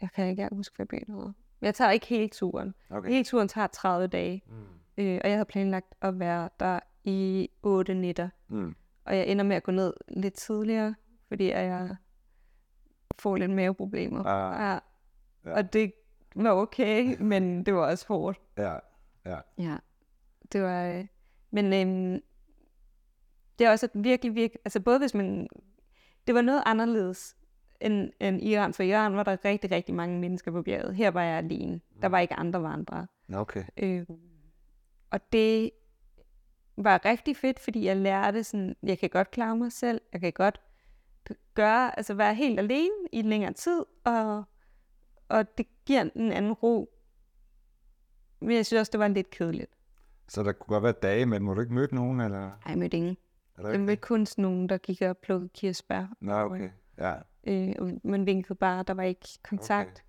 [SPEAKER 2] jeg kan ikke huske, hvad byen hedder. Men jeg tager ikke hele turen.
[SPEAKER 1] Okay.
[SPEAKER 2] Hele turen tager 30 dage.
[SPEAKER 1] Mm.
[SPEAKER 2] Øh, og jeg havde planlagt at være der i 8 nætter.
[SPEAKER 1] Mm.
[SPEAKER 2] Og jeg ender med at gå ned lidt tidligere, fordi jeg får lidt maveproblemer.
[SPEAKER 1] Ah.
[SPEAKER 2] Ja.
[SPEAKER 1] Ja.
[SPEAKER 2] Og det var okay, men det var også hårdt.
[SPEAKER 1] Ja, ja.
[SPEAKER 2] Ja, det var... øh, Men øhm, det er også et virkelig, virkelig... Altså både hvis man... Det var noget anderledes end, end Iran, for i Iran var der rigtig, rigtig mange mennesker på bjerget. Her var jeg alene. Der var ikke andre vandrere.
[SPEAKER 1] Okay.
[SPEAKER 2] Øh, og det var rigtig fedt, fordi jeg lærte sådan, jeg kan godt klare mig selv, jeg kan godt gøre, altså være helt alene i længere tid, og, og det giver en anden ro. Men jeg synes også, det var lidt kedeligt.
[SPEAKER 1] Så der kunne godt være dage, men må du ikke møde nogen, eller?
[SPEAKER 2] Ej, jeg mødte ingen. Jeg mødte kun sådan nogen, der gik og plukkede kirsebær.
[SPEAKER 1] Nå, okay. Ja.
[SPEAKER 2] Øh, man vinkede bare, der var ikke kontakt. Okay.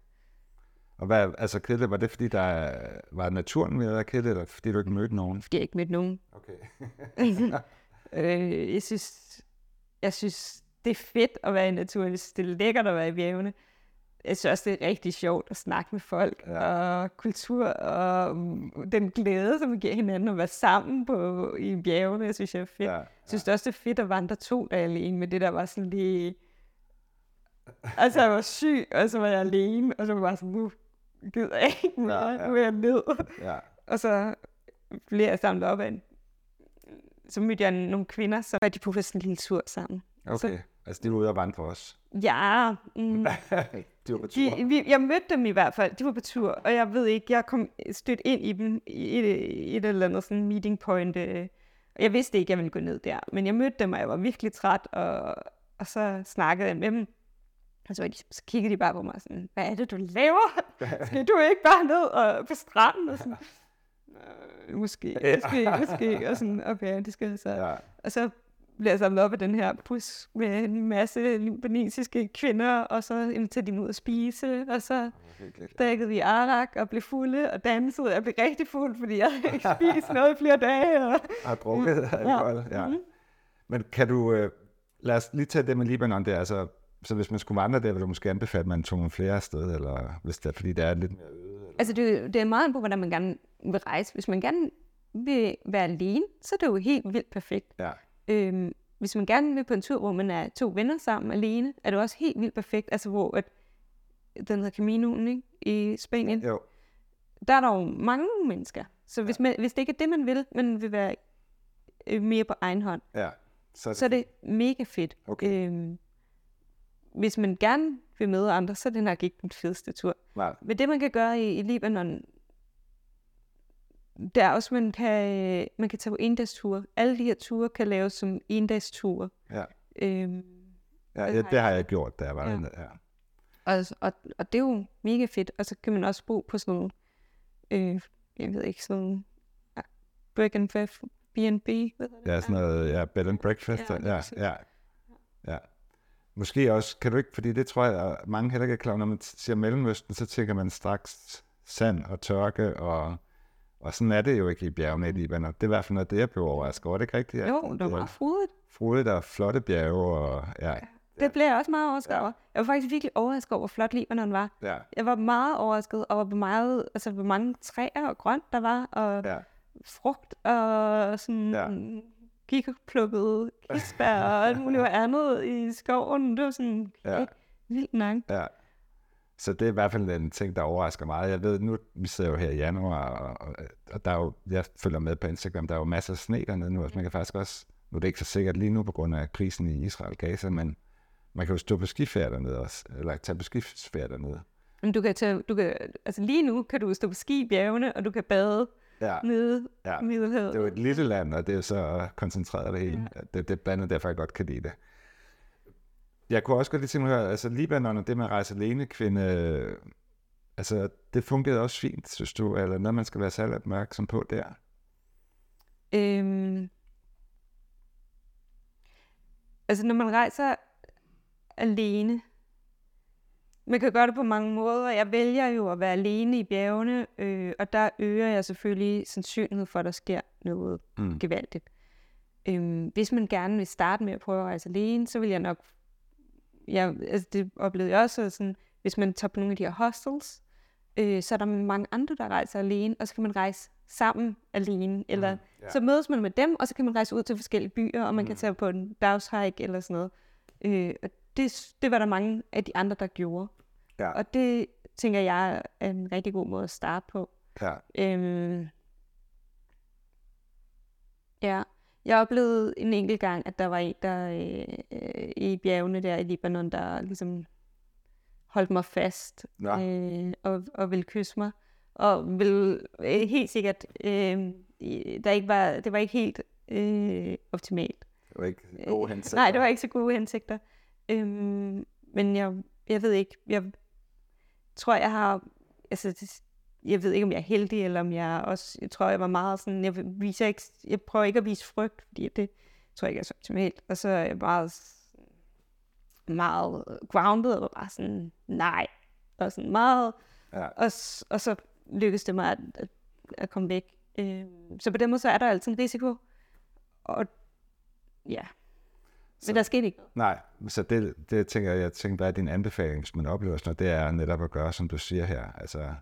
[SPEAKER 1] Og hvad, altså kedeligt, var det fordi, der var naturen være kedeligt, eller fordi du ikke mødte nogen?
[SPEAKER 2] Fordi jeg ikke mødte nogen.
[SPEAKER 1] Okay.
[SPEAKER 2] øh, jeg synes, jeg synes, det er fedt at være i naturen. Jeg synes, det er lækkert at være i bjergene. Jeg synes også, det er rigtig sjovt at snakke med folk,
[SPEAKER 1] Ja.
[SPEAKER 2] ja. og kultur, og mm, den glæde, som vi giver hinanden at være sammen på, i bjergene, jeg synes, jeg er fedt.
[SPEAKER 1] Ja,
[SPEAKER 2] Jeg synes det også, det er fedt at vandre to dage alene, med det der var sådan lige... Altså, jeg var syg, og så var jeg alene, og så var jeg bare sådan, nu gider jeg ikke mere,
[SPEAKER 1] Ja,
[SPEAKER 2] ja,
[SPEAKER 1] ja.
[SPEAKER 2] nu er jeg ned.
[SPEAKER 1] ja.
[SPEAKER 2] Og så blev jeg samlet op af en... Så mødte jeg nogle kvinder, så var de på sådan en lille tur sammen.
[SPEAKER 1] Okay. Altså, de var ude og vandre også.
[SPEAKER 2] Ja, mm,
[SPEAKER 1] de var på tur.
[SPEAKER 2] de, vi, jeg mødte dem i hvert fald. De var på tur, og jeg ved ikke, jeg kom stødt ind i dem i et, et eller andet sådan meeting point. Øh, jeg vidste ikke, jeg ville gå ned der, men jeg mødte dem, og jeg var virkelig træt, og, og så snakkede jeg med dem. Og så, de, så kiggede de bare på mig sådan, hvad er det, du laver? Skal du ikke bare ned og på stranden? Og sådan, måske, måske, måske. Og sådan, okay, det skal så.
[SPEAKER 1] Ja.
[SPEAKER 2] Og så blev jeg samlet op af den her bus med en masse libanesiske kvinder, og så inviterede de mig ud at spise, og så drikkede vi arak og blev fulde og dansede. Jeg blev rigtig fuld, fordi jeg ikke spist noget i flere dage. Og...
[SPEAKER 1] Har drukket alkohol, ja.
[SPEAKER 2] Mhm.
[SPEAKER 1] Men kan du, øh, lad os lige tage det med Libanon der, altså, så hvis man skulle vandre der, vil du måske anbefale, at man tog nogle flere afsted, eller hvis det er, fordi det er lidt mere øde? Eller?
[SPEAKER 2] Altså, det, er det er meget på, hvordan man gerne vil rejse. Hvis man gerne vil være alene, så er det jo helt vildt perfekt.
[SPEAKER 1] Ja,
[SPEAKER 2] Øhm, hvis man gerne vil på en tur, hvor man er to venner sammen alene, er det også helt vildt perfekt. Altså, hvor at, den hedder Caminoen, ikke? I Spanien.
[SPEAKER 1] jo.
[SPEAKER 2] der er der jo mange mennesker. Så hvis, man, hvis det ikke er det, man vil, man vil være øh, mere på egen hånd,
[SPEAKER 1] Ja. Så er det,
[SPEAKER 2] så er det mega fedt.
[SPEAKER 1] Okay.
[SPEAKER 2] Øhm, hvis man gerne vil møde andre, så er det nok ikke den fedeste tur.
[SPEAKER 1] Nej,
[SPEAKER 2] Men det, man kan gøre i, i Libanon, det er også, man kan, man kan tage på endagsture. Alle de her ture kan laves som endagsture.
[SPEAKER 1] ja.
[SPEAKER 2] Øhm,
[SPEAKER 1] Ja,
[SPEAKER 2] Det
[SPEAKER 1] ja,
[SPEAKER 2] har
[SPEAKER 1] det har jeg gjort, da jeg var
[SPEAKER 2] Ja.
[SPEAKER 1] dernede. Ja.
[SPEAKER 2] og, og, og det er jo mega fedt. Og så kan man også bo på sådan nogle, øh, jeg ved ikke, sådan nogle ah, break and F, B&B.
[SPEAKER 1] Ja, sådan noget, ja, bed and breakfast.
[SPEAKER 2] Ja,
[SPEAKER 1] Ja, ja, ja, ja. Måske også, kan du ikke, fordi det tror jeg, at mange heller ikke er klar, når man siger Mellemøsten, så tænker man straks sand og tørke, og, og sådan er det jo ikke i bjergene i Libanon. Det er i hvert fald noget, det jeg blev overrasket over. Er det ikke rigtigt?
[SPEAKER 2] Jo, det var meget frodigt.
[SPEAKER 1] frodigt og flotte bjerge, og ja,
[SPEAKER 2] Det blev jeg også meget overrasket
[SPEAKER 1] Ja.
[SPEAKER 2] over. Jeg var faktisk virkelig overrasket over, hvor flot Libanon var.
[SPEAKER 1] ja,
[SPEAKER 2] Jeg var meget overrasket over, hvor, meget, altså, hvor mange træer og grønt der var, og
[SPEAKER 1] ja,
[SPEAKER 2] frugt, og sådan
[SPEAKER 1] Ja.
[SPEAKER 2] ja. gik og plukkede kirsebær og alt muligt andet i skoven. Det var sådan
[SPEAKER 1] ja.
[SPEAKER 2] vildt nok.
[SPEAKER 1] ja. Så det er i hvert fald en ting, der overrasker meget. Jeg ved, nu vi sidder jo her i januar, og, og, der er jo, jeg følger med på Instagram, der er jo masser af sne dernede nu, og man kan faktisk også, nu er det ikke så sikkert lige nu på grund af krisen i Israel Gaza, men man kan jo stå på skiferie dernede også, eller tage på skiferie dernede.
[SPEAKER 2] Men du kan tage, du kan, altså lige nu kan du stå på ski i bjergene, og du kan bade
[SPEAKER 1] Ja,
[SPEAKER 2] nede
[SPEAKER 1] ja.
[SPEAKER 2] i Middelhavet.
[SPEAKER 1] Det er jo et lille land, og det er så koncentreret det hele. Ja. Det, det er blandt andet derfor, jeg godt kan lide det. Jeg kunne også godt lige tænke mig at høre, altså Libanon og det med at rejse alene kvinde, altså det fungerede også fint, synes du, eller noget, man skal være særlig opmærksom på der?
[SPEAKER 2] Øhm, altså når man rejser alene, man kan gøre det på mange måder. Jeg vælger jo at være alene i bjergene, øh, og der øger jeg selvfølgelig sandsynlighed for, at der sker noget
[SPEAKER 1] Mm.
[SPEAKER 2] gevaldigt. Øhm, hvis man gerne vil starte med at prøve at rejse alene, så vil jeg nok... Jeg, altså det oplevede jeg også, sådan, hvis man tager på nogle af de her hostels, øh, så er der mange andre, der rejser alene, og så kan man rejse sammen alene, eller
[SPEAKER 1] Mm, ja.
[SPEAKER 2] så mødes man med dem, og så kan man rejse ud til forskellige byer, og man kan
[SPEAKER 1] Mm.
[SPEAKER 2] tage på en dagshike eller sådan noget. Øh, og det, det var der mange af de andre, der gjorde.
[SPEAKER 1] Ja.
[SPEAKER 2] Og det tænker jeg er en rigtig god måde at starte på.
[SPEAKER 1] Ja,
[SPEAKER 2] Øhm, ja, jeg oplevede en enkelt gang, at der var en, der øh, øh, i bjergene der i Libanon, der ligesom holdt mig fast
[SPEAKER 1] Nå.
[SPEAKER 2] øh, og, og ville kysse mig. Og vil øh, helt sikkert, øh, der ikke var, det var ikke helt øh, optimalt.
[SPEAKER 1] Det var ikke gode hensigter.
[SPEAKER 2] Nej, det var ikke så gode hensigter. Øhm, men jeg, jeg ved ikke, jeg tror, jeg har, altså, det- jeg ved ikke, om jeg er heldig, eller om jeg også, jeg tror, jeg var meget sådan, jeg viser ikke, jeg prøver ikke at vise frygt, fordi det tror jeg ikke er så optimalt. Og så er jeg meget, meget grounded, og bare sådan, nej, og sådan meget,
[SPEAKER 1] Ja.
[SPEAKER 2] og, og så lykkedes det mig at, at, at komme væk. Øhm, så på den måde, så er der altid en risiko, og ja, men der skete ikke noget.
[SPEAKER 1] Nej, så det, det tænker jeg, jeg tænker, hvad er din anbefaling, hvis man oplever sådan noget, det er netop at gøre, som du siger her. Altså,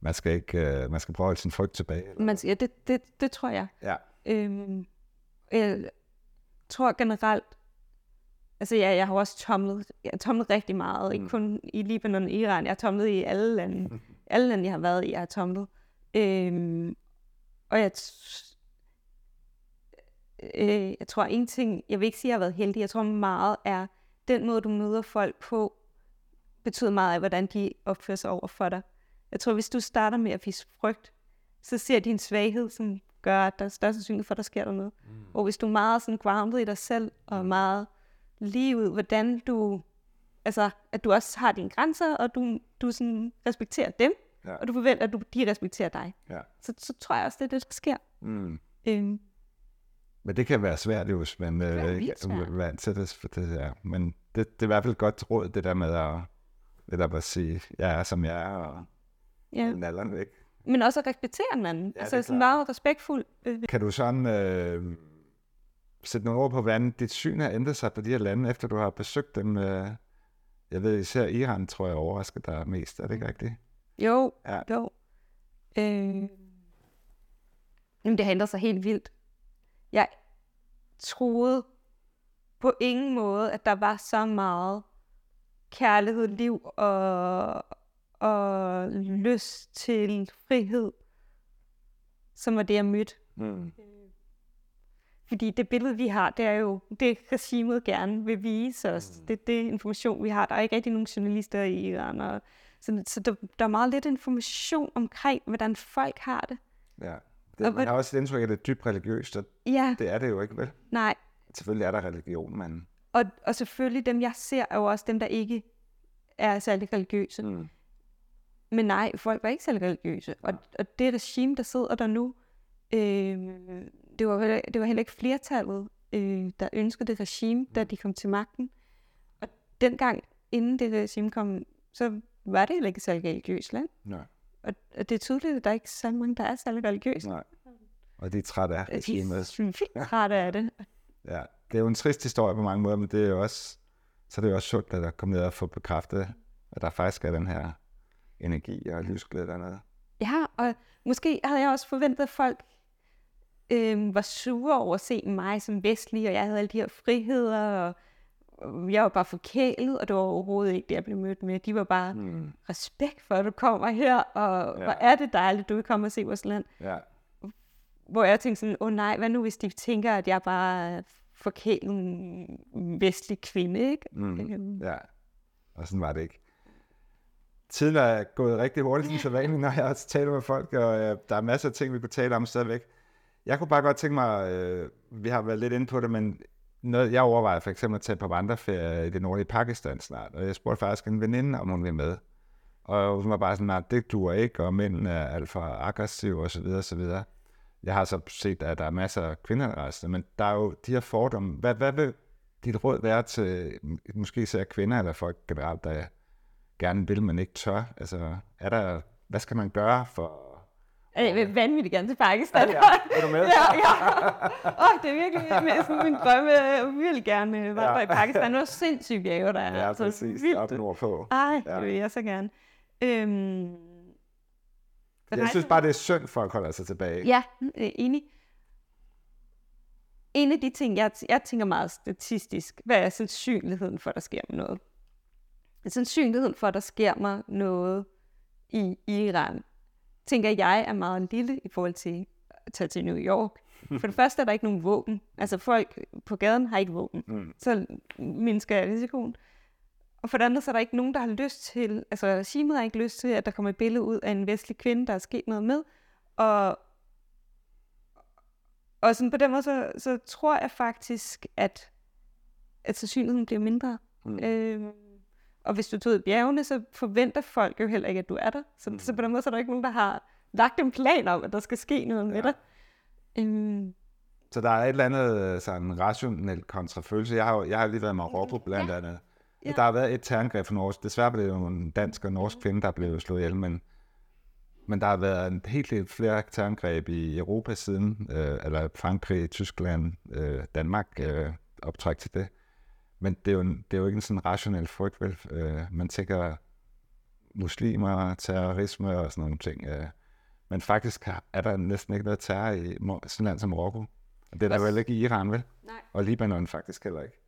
[SPEAKER 1] man skal ikke, øh, man skal prøve at holde sin frygt tilbage. Eller?
[SPEAKER 2] Man, ja, det, det, det tror jeg.
[SPEAKER 1] Ja,
[SPEAKER 2] Øhm, jeg tror generelt, altså ja, jeg har også tomlet, jeg har tomlet rigtig meget, ikke kun i Libanon og Iran, jeg har tomlet i alle lande, alle lande, jeg har været i, jeg har tomlet. Øhm, og jeg, øh, jeg tror en ting, jeg vil ikke sige, at jeg har været heldig, jeg tror meget er, den måde, du møder folk på, betyder meget af, hvordan de opfører sig over for dig. Jeg tror, hvis du starter med at vise frygt, så ser de en svaghed, som gør, at der er større sandsynlighed for, at der sker der noget. Mm. Og hvis du er meget sådan grounded i dig selv, og meget lige ud, hvordan du, altså, at du også har dine grænser, og du, du sådan respekterer dem,
[SPEAKER 1] Ja.
[SPEAKER 2] og du forventer, at du, de respekterer dig.
[SPEAKER 1] ja.
[SPEAKER 2] Så, så tror jeg også, det er det, der sker.
[SPEAKER 1] Mm.
[SPEAKER 2] Øhm,
[SPEAKER 1] Men det kan være svært, jo, hvis man øh, ikke er vant til det. For det ja. Men det, det er i hvert fald et godt råd, det der med at, det der at sige, jeg er, som jeg er, og
[SPEAKER 2] ja.
[SPEAKER 1] alderen væk.
[SPEAKER 2] Men også at respektere hinanden.
[SPEAKER 1] Ja,
[SPEAKER 2] Ja, altså sådan meget respektfuld. Øh,
[SPEAKER 1] Kan du sådan øh, sætte nogle ord på, hvordan dit syn har ændret sig på de her lande, efter du har besøgt dem? Øh, jeg ved især Iran, tror jeg, overrasker dig mest. Er det ikke rigtigt?
[SPEAKER 2] jo,
[SPEAKER 1] Ja.
[SPEAKER 2] jo. Øh, men det har ændret sig helt vildt. Jeg troede på ingen måde, at der var så meget kærlighed, liv og, og lyst til frihed, som var det, jeg mødte.
[SPEAKER 1] Mm.
[SPEAKER 2] Fordi det billede, vi har, det er jo det, regimet gerne vil vise os. Mm. Det er det information, vi har. Der er ikke rigtig nogen journalister i Iran. Og, så så der, der er meget lidt information omkring, hvordan folk har det.
[SPEAKER 1] Ja.
[SPEAKER 2] Og
[SPEAKER 1] Det, man
[SPEAKER 2] hvad-
[SPEAKER 1] har også et indtryk af, at det er dybt religiøst, og
[SPEAKER 2] Ja,
[SPEAKER 1] det er det jo ikke, vel?
[SPEAKER 2] nej.
[SPEAKER 1] Selvfølgelig er der religion, men...
[SPEAKER 2] Og, og selvfølgelig dem, jeg ser, er jo også dem, der ikke er særlig religiøse.
[SPEAKER 1] Mm.
[SPEAKER 2] Men nej, folk var ikke særlig religiøse. Og, og det regime, der sidder der nu, øh, det, var, heller- det var heller ikke flertallet, øh, der ønskede det regime, da de kom til magten. Og dengang, inden det regime kom, så var det heller ikke særlig religiøst land.
[SPEAKER 1] Nej.
[SPEAKER 2] Og, og det er tydeligt, at der er ikke så mange, der er særlig religiøse.
[SPEAKER 1] Nej. Og de er trætte af
[SPEAKER 2] De er trætte af det.
[SPEAKER 1] Ja. Det er jo en trist historie på mange måder, men det er jo også... Så er det jo også sundt, at der kommer ned og få bekræftet, at der faktisk er den her energi og livsglæde dernede.
[SPEAKER 2] Ja, og måske havde jeg også forventet, at folk øh, var sure over at se mig som vestlig, og jeg havde alle de her friheder, og jeg var bare forkælet, og det var overhovedet ikke det, jeg blev mødt med. De var bare
[SPEAKER 1] Mm.
[SPEAKER 2] respekt for, at du kommer her, og
[SPEAKER 1] Ja.
[SPEAKER 2] hvor er det dejligt, du vil komme og se vores land.
[SPEAKER 1] Ja.
[SPEAKER 2] Hvor jeg tænkte sådan, åh oh, nej, hvad nu hvis de tænker, at jeg bare forkælet vestlig kvinde, ikke?
[SPEAKER 1] Mm.
[SPEAKER 2] Øhm,
[SPEAKER 1] Ja, og sådan var det ikke. Tiden er gået rigtig hurtigt, som så vanligt, når jeg også taler med folk, og øh, der er masser af ting, vi kunne tale om stadigvæk. Jeg kunne bare godt tænke mig, øh, vi har været lidt inde på det, men noget, jeg overvejer for eksempel at tage på vandreferie i det nordlige Pakistan snart, og jeg spurgte faktisk en veninde, om hun ville med. Og hun var bare sådan, at det duer ikke, og mænd er alt for aggressive og så videre, og så videre. Jeg har så set, at der er masser af kvinder, der rejser, men der er jo de her fordomme. Hvad, hvad vil dit råd være til måske især kvinder eller folk generelt, der gerne vil, men ikke tør? Altså, er der, hvad skal man gøre for...
[SPEAKER 2] Jeg vil vanvittigt gerne til Pakistan.
[SPEAKER 1] Ja, er du med?
[SPEAKER 2] ja, ja. Oh, det er virkelig med sådan min drømme. Jeg vil gerne vandre
[SPEAKER 1] Ja.
[SPEAKER 2] ja. i Pakistan. Det var sindssygt bjerge, der er.
[SPEAKER 1] Ja,
[SPEAKER 2] Så
[SPEAKER 1] præcis.
[SPEAKER 2] vildt.
[SPEAKER 1] Op nordpå.
[SPEAKER 2] Ej,
[SPEAKER 1] Ja.
[SPEAKER 2] det vil jeg så gerne. Øhm,
[SPEAKER 1] Jeg synes bare, det er synd, at folk holder sig tilbage.
[SPEAKER 2] Ja, øh, enig. En af de ting, jeg, jeg tænker meget statistisk, hvad er sandsynligheden for, at der sker noget? Sandsynligheden for, at der sker mig noget i Iran, tænker jeg er meget lille i forhold til at tage til New York. For det første er der ikke nogen våben. Altså folk på gaden har ikke våben.
[SPEAKER 1] Mm.
[SPEAKER 2] Så mindsker jeg risikoen. og for det andet, så er der ikke nogen, der har lyst til, altså regimet har ikke lyst til, at der kommer et billede ud af en vestlig kvinde, der er sket noget med. Og, og sådan på den måde, så, så tror jeg faktisk, at, at sandsynligheden bliver mindre. Mm. Øh, og hvis du tager ud i bjergene, så forventer folk jo heller ikke, at du er der. Så, mm. så på den måde, så er der ikke nogen, der har lagt en plan om, at der skal ske noget med ja. dig.
[SPEAKER 1] Um, så der er et eller andet øh, sådan rationelt kontrafølelse. Jeg har, jeg har lige været i Marokko blandt ja. andet. Ja. Der har været et terrorangreb for Norge. Desværre var det jo en dansk og norsk kvinde, der blev slået ihjel, men, men der har været en helt lidt flere terrorangreb i Europa siden, øh, eller Frankrig, Tyskland, øh, Danmark øh, optræk til det. Men det er jo, det er jo ikke en sådan rationel frygt, vel? Øh, man tænker muslimer, terrorisme og sådan nogle ting. Øh. Men faktisk er der næsten ikke noget terror i sådan land som Marokko. Og det er der vel ikke i Iran, vel?
[SPEAKER 2] Nej.
[SPEAKER 1] Og Libanon faktisk heller ikke.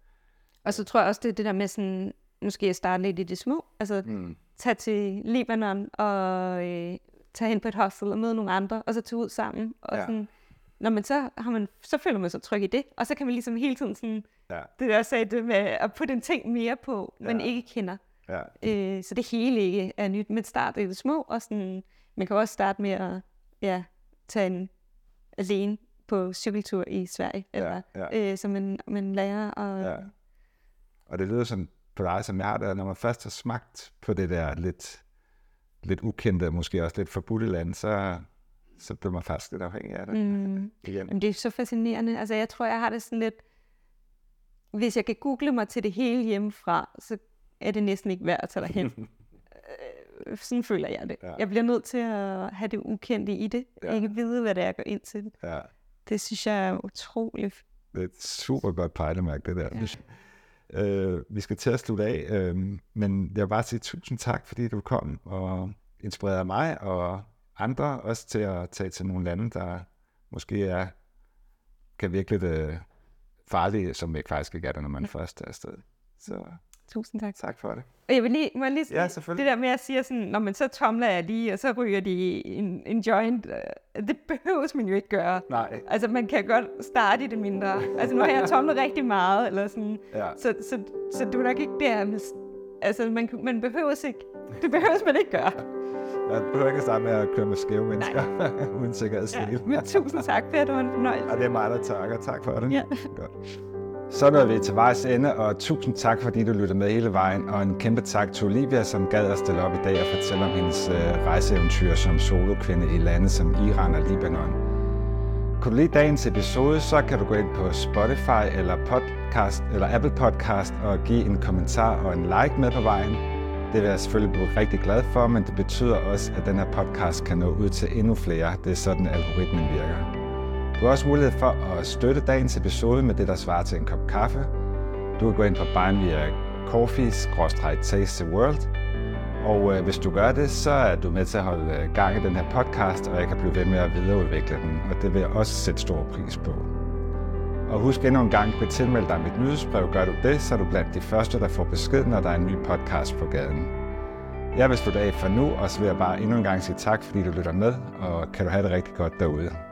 [SPEAKER 2] Og så tror jeg også, det er det der med sådan, nu skal jeg starte lidt i det små. Altså, mm. tage til Libanon og øh, tage hen på et hostel og møde nogle andre, og så tage ud sammen. Og ja. sådan, når man så, har man, så føler man sig tryg i det, og så kan man ligesom hele tiden sådan, ja. det der sagde det med at putte en ting mere på, man ja. ikke kender. Ja. Øh, så det hele ikke er nyt, men start i det små, og sådan, man kan også starte med at ja, tage en alene på cykeltur i Sverige, ja, eller, ja. Øh, som man, man lærer. Og, ja.
[SPEAKER 1] og det lyder som på dig, som jeg har det, når man først har smagt på det der lidt, lidt ukendte, måske også lidt forbudte land, så, så bliver man faktisk lidt afhængig af det. Mm.
[SPEAKER 2] Igen. Men det er så fascinerende. Altså, jeg tror, jeg har det sådan lidt... Hvis jeg kan google mig til det hele hjemmefra, så er det næsten ikke værd at tage derhen. Øh, sådan føler jeg det. Ja. Jeg bliver nødt til at have det ukendte i det. Ja. Ikke vide, hvad det er, jeg går ind til. Ja. Det synes jeg er utroligt.
[SPEAKER 1] Det er et super godt pejlemærke, det der. Ja. Øh, vi skal til at slutte af, øh, men jeg vil bare sige tusind tak, fordi du kom og inspirerede mig og andre også til at tage til nogle lande, der måske er, kan virke lidt øh, farlige, som ikke faktisk ikke er der, når man først er afsted. Så
[SPEAKER 2] Tusind tak.
[SPEAKER 1] Tak for det.
[SPEAKER 2] Og jeg vil lige, må jeg lige ja, det der med at sige sådan, når man så tomler jeg lige, og så ryger de en, en joint, øh, det behøves man jo ikke gøre.
[SPEAKER 1] Nej.
[SPEAKER 2] Altså man kan godt starte i det mindre. Altså nu har jeg tomlet rigtig meget, eller sådan, ja. så, så, så, så du er nok ikke der med, altså man, man behøver ikke, det behøves man ikke gøre.
[SPEAKER 1] Jeg behøver ikke starte med at køre med skæve mennesker uden sikkerhedssele. Ja,
[SPEAKER 2] tusind tak for, at det var en fornøjelse.
[SPEAKER 1] Ja, det er mig, der takker. Tak for det. Ja. Godt. Så nåede vi til vejs ende, og tusind tak, fordi du lyttede med hele vejen, og en kæmpe tak til Olivia, som gad at stille op i dag og fortælle om hendes øh, rejseeventyr som solokvinde i lande som Iran og Libanon. Kunne du lide dagens episode, så kan du gå ind på Spotify eller, podcast, eller Apple Podcast og give en kommentar og en like med på vejen. Det vil jeg selvfølgelig blive rigtig glad for, men det betyder også, at den her podcast kan nå ud til endnu flere. Det er sådan, algoritmen virker. Du har også mulighed for at støtte dagens episode med det, der svarer til en kop kaffe. Du kan gå ind på Buy Me a Coffee-Taste the World. Og øh, hvis du gør det, så er du med til at holde øh, gang i den her podcast, og jeg kan blive ved med at videreudvikle den, og det vil jeg også sætte stor pris på. Og husk endnu en gang at tilmelde dig mit nyhedsbrev. Gør du det, så er du blandt de første, der får besked, når der er en ny podcast på gaden. Jeg vil slutte af for nu, og så vil jeg bare endnu en gang sige tak, fordi du lytter med, og kan du have det rigtig godt derude.